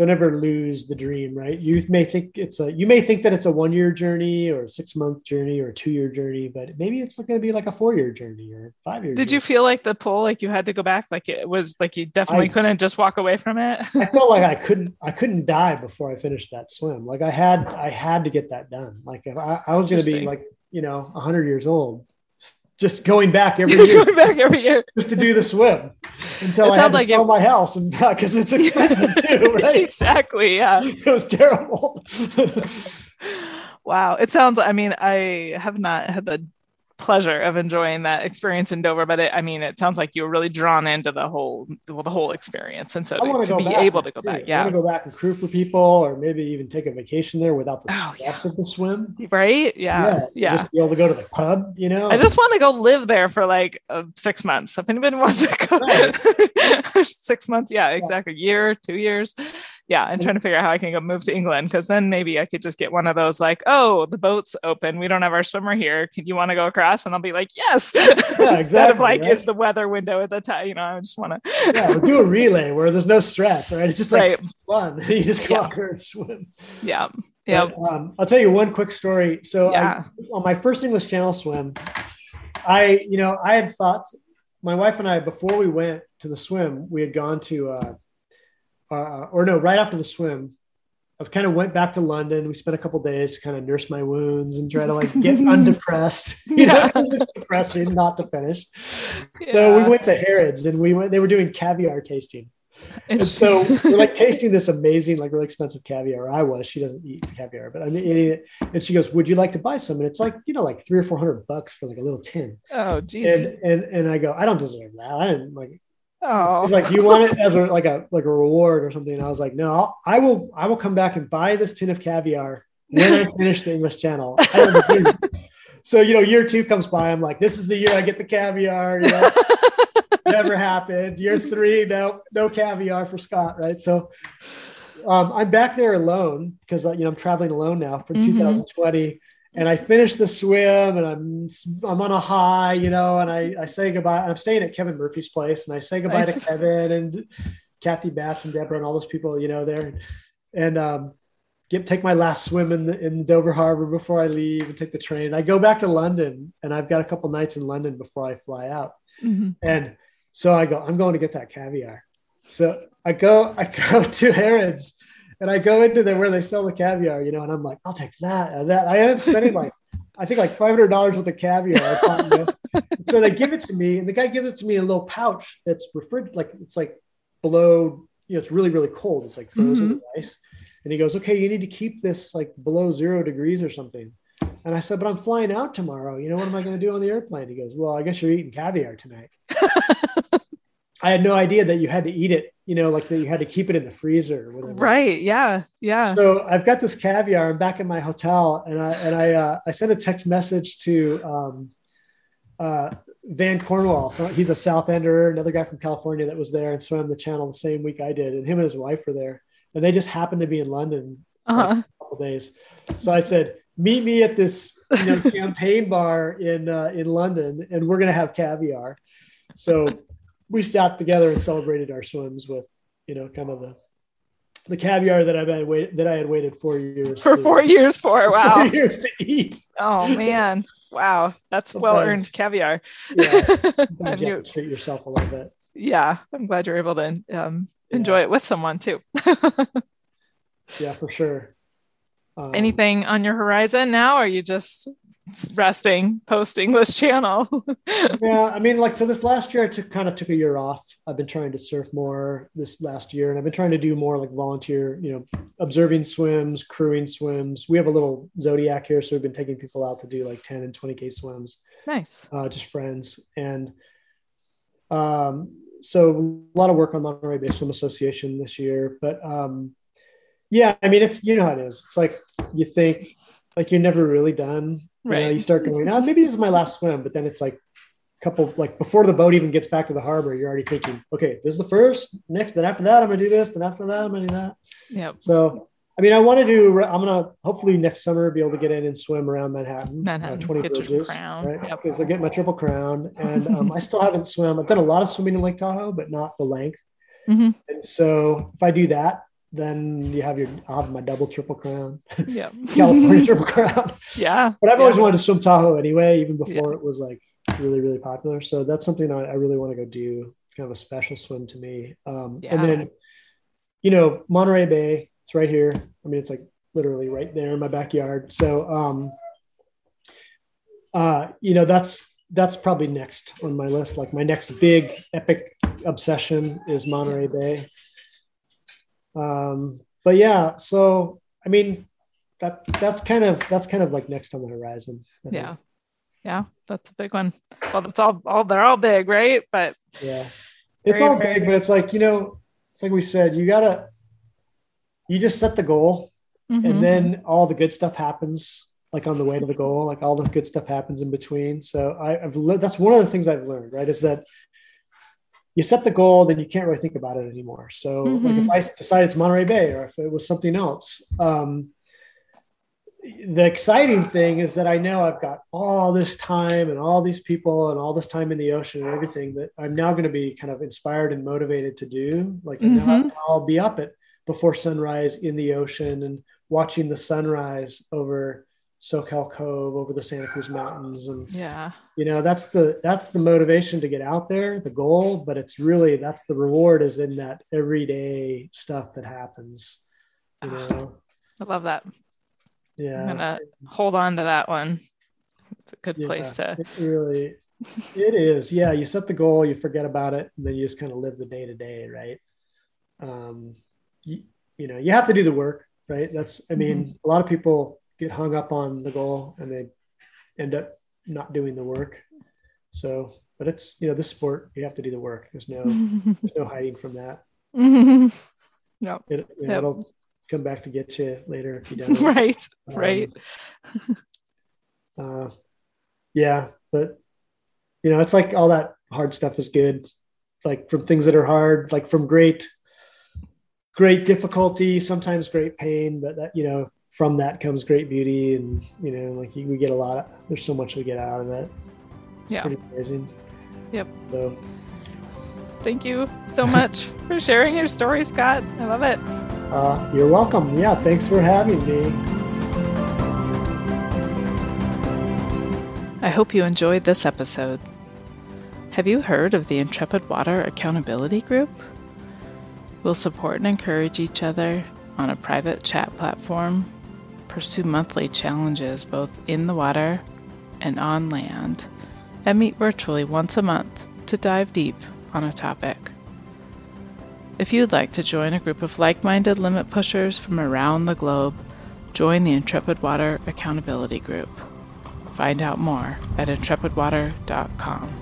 S1: don't ever lose the dream, right? You may think it's a you may think that it's a one year journey or a six month journey or a two year journey, but maybe it's going to be like a four year journey or five year.
S2: Did
S1: journey.
S2: you feel like the pull, like you had to go back, like it was like you definitely
S1: I-
S2: couldn't just walk away from it?
S1: I felt like I (laughs) couldn't I couldn't die before I finished that swim. Like I had I had to get that done. Like if I, I was going to be like you know hundred years old, just going back every
S2: Just
S1: year
S2: going back every year.
S1: just to do the swim until
S2: It
S1: I had to
S2: like
S1: sell
S2: it-
S1: my house and because it's expensive (laughs) too, right?
S2: exactly. Yeah. (laughs)
S1: It was terrible. (laughs)
S2: Wow. It sounds, I mean, I have not had the pleasure of enjoying that experience in Dover, but it, I mean, it sounds like you were really drawn into the whole, well, the whole experience. And so
S1: I
S2: to,
S1: to
S2: be
S1: back
S2: able to go
S1: too.
S2: back.
S1: I
S2: Yeah.
S1: want to go back and crew for people, or maybe even take a vacation there without the
S2: Oh,
S1: stress of the swim.
S2: Right. Yeah. Yeah.
S1: Just be able to go to the pub, you know.
S2: I just want to go live there for like uh, six months. If anybody (laughs) wants to go (laughs) six months, yeah, exactly. Year, two years. Yeah. I'm trying to figure out how I can go move to England because then maybe I could just get one of those like, oh, the boat's open. We don't have our swimmer here. Can you want to go across? And I'll be like, yes. (laughs) Instead of like,
S1: right?
S2: is the weather window at the time? You know, I just want to.
S1: yeah, we'll do a relay where there's no stress, right? It's just like
S2: Right.
S1: fun. (laughs) you just go
S2: Yeah.
S1: out there and swim.
S2: Yeah. Yeah.
S1: But, um, I'll tell you one quick story. So
S2: Yeah.
S1: I, on my first English Channel swim, I, you know, I had thought my wife and I before we went to the swim, we had gone to, uh, uh, or no, right after the swim, I've kind of went back to London. We spent a couple days to kind of nurse my wounds and try to like get (laughs) undepressed. (laughs) You know, it's (laughs) depressing not to finish. So we went to Harrods and we went. They were doing caviar tasting. And so we're like tasting this amazing, like really expensive caviar. I was. She doesn't eat caviar, but I'm eating it. And she goes, "Would you like to buy some?" And it's like you know, like three or four hundred bucks for like a little tin.
S2: oh, geez.
S1: And and and I go, "I don't deserve that. I didn't like."
S2: Oh,
S1: He's like, "Do you want it as a, like a like a reward or something?" And I was like, "No, I'll, I will. I will come back and buy this tin of caviar when I finish the English Channel." I have a dream. so you know, year two comes by. I'm like, "This is the year I get the caviar." You know? (laughs) never happened. Year three, no, no caviar for Scott, right? So um, I'm back there alone because uh, you know I'm traveling alone now for
S2: Mhm.
S1: 2020, and I finish the swim, and I'm I'm on a high, you know, and I I say goodbye. I'm staying at Kevin Murphy's place, and I say goodbye to (laughs) Kevin and Kathy Batts and Deborah and all those people, you know, there, and um, get take my last swim in the, in Dover Harbor before I leave and take the train. I go back to London, and I've got a couple nights in London before I fly out.
S2: Mhm.
S1: And so I go, I'm going to get that caviar. So I go, I go (laughs) to Harrods and I go into there where they sell the caviar, you know, and I'm like, I'll take that and that. I end up spending like, I think like $500 worth of caviar. I thought, you know. so they give it to me and the guy gives it to me in a little pouch that's refrigerated, like it's like below, you know, it's really, really cold. It's like frozen mm-hmm. with ice. And he goes, okay, you need to keep this like below zero degrees or something. And I said, but I'm flying out tomorrow. You know, what am I going to do on the airplane? He goes, well, I guess you're eating caviar tonight. (laughs) I had no idea that you had to eat it, you know, like that you had to keep it in the freezer or whatever.
S2: Right. Yeah. Yeah.
S1: So I've got this caviar. I'm back in my hotel, and I and I uh, I sent a text message to um, uh, Van Cornwall. He's a South Ender, another guy from California that was there and swam the channel the same week I did, and him and his wife were there, and they just happened to be in London
S2: Uh-huh.
S1: a couple days. So I said, meet me at this you know, (laughs) champagne bar in uh, in London, and we're gonna have caviar. So we sat together and celebrated our swims with you know kind of the the caviar that I've had wait, that I had waited four years
S2: For
S1: to-
S2: four years for (laughs)
S1: four
S2: wow.
S1: years to eat.
S2: Oh man. Wow. That's well earned caviar.
S1: Yeah, (laughs) you
S2: you,
S1: have to treat yourself a little bit.
S2: yeah, I'm glad you're able to um,
S1: Yeah.
S2: enjoy it with someone too. (laughs)
S1: Yeah, for sure. Um,
S2: Anything on your horizon now? Or are you just resting post English channel? (laughs)
S1: yeah, I mean, like so. This last year, I took kind of took a year off. I've been trying to surf more this last year, and I've been trying to do more like volunteer, you know, observing swims, crewing swims. We have a little zodiac here, so we've been taking people out to do like ten and twenty k swims,
S2: nice.
S1: uh, just friends, and um, so a lot of work on Monterey Bay Swim Association this year. But um, yeah, I mean, it's you know how it is. It's like you think like you're never really done. You, know,
S2: Right.
S1: you start going, oh, maybe this is my last swim, but then it's like a couple like before the boat even gets back to the harbor, you're already thinking, okay, this is the first. Next, then after that, I'm gonna do this. Then after that, I'm gonna do that.
S2: Yep.
S1: So. I mean, I want to do. I'm gonna hopefully next summer be able to get in and swim around Manhattan,
S2: Manhattan,
S1: uh, 20
S2: get your
S1: bridges,
S2: crown.
S1: right?
S2: Yep.
S1: Because I get my triple crown, and um, I still haven't swum. I've done a lot of swimming in Lake Tahoe, but not the length.
S2: Mhm.
S1: And so, if I do that, then you have your I'll have my double triple crown.
S2: Yeah. (laughs)
S1: California triple (laughs) crown.
S2: Yeah.
S1: But I've
S2: yeah.
S1: always wanted to swim Tahoe anyway, even before
S2: Yeah.
S1: it was like really, really popular. So that's something I, I really want to go do. It's kind of a special swim to me. Um,
S2: Yeah.
S1: And then, you know, Monterey Bay, it's right here. I mean, it's like literally right there in my backyard. So, um, uh, you know, that's that's probably next on my list. Like my next big epic obsession is Monterey Bay. Um, but yeah, so I mean, that that's kind of that's kind of like next on the horizon. I think.
S2: Yeah. Yeah. That's a big one. Well, that's all, all they're all big, right? But
S1: Yeah. It's all
S2: very
S1: big, but it's like, you know, it's like we said, you gotta you just set the goal
S2: mhm.
S1: and then all the good stuff happens like on the way to the goal, like all the good stuff happens in between. So I, I've le- that's one of the things I've learned, right? Is that you set the goal, then you can't really think about it anymore. So like if
S2: Mhm.
S1: I decide it's Monterey Bay or if it was something else, um, the exciting thing is that I know I've got all this time and all these people and all this time in the ocean and everything that I'm now going to be kind of inspired and motivated to do. Like now
S2: Mhm.
S1: I'll be up at before sunrise in the ocean and watching the sunrise over Soquel Cove, over the Santa Cruz Mountains, and
S2: yeah.
S1: you know that's the that's the motivation to get out there, the goal. But it's really that's the reward is in that everyday stuff that happens. You
S2: Ah.
S1: know,
S2: I love that.
S1: yeah.
S2: I'm gonna hold on to that one. It's a good
S1: Yeah,
S2: place to
S1: It really, it is. Yeah, you set the goal, you forget about it, and then you just kind of live the day to day, right? Um, you, you know, you have to do the work, right? That's, I mean,
S2: Mm-hmm.
S1: a lot of people get hung up on the goal and they end up not doing the work. So, but it's you know, this sport, you have to do the work. There's no, there's no hiding from that. (laughs)
S2: Yep.
S1: It, you know,
S2: Yep.
S1: it'll come back to get you later if you don't. (laughs)
S2: right.
S1: Um,
S2: Right.
S1: uh, yeah, but you know, it's like all that hard stuff is good. Like from things that are hard, like from great, great difficulty, sometimes great pain, but that you know, from that comes great beauty, and you know, like we get a lot. Of, there's so much we get out of it. It's
S2: Yeah.
S1: pretty amazing.
S2: Yep.
S1: So
S2: Thank you so much (laughs) for sharing your story, Scott. I love it.
S1: uh, you're welcome. Yeah, thanks for having me.
S2: I hope you enjoyed this episode. Have you heard of the Intrepid Water Accountability Group? We'll support and encourage each other on a private chat platform, pursue monthly challenges both in the water and on land, and meet virtually once a month to dive deep on a topic. If you'd like to join a group of like minded limit pushers from around the globe, join the Intrepid Water Accountability Group. Find out more at intrepidwater.com.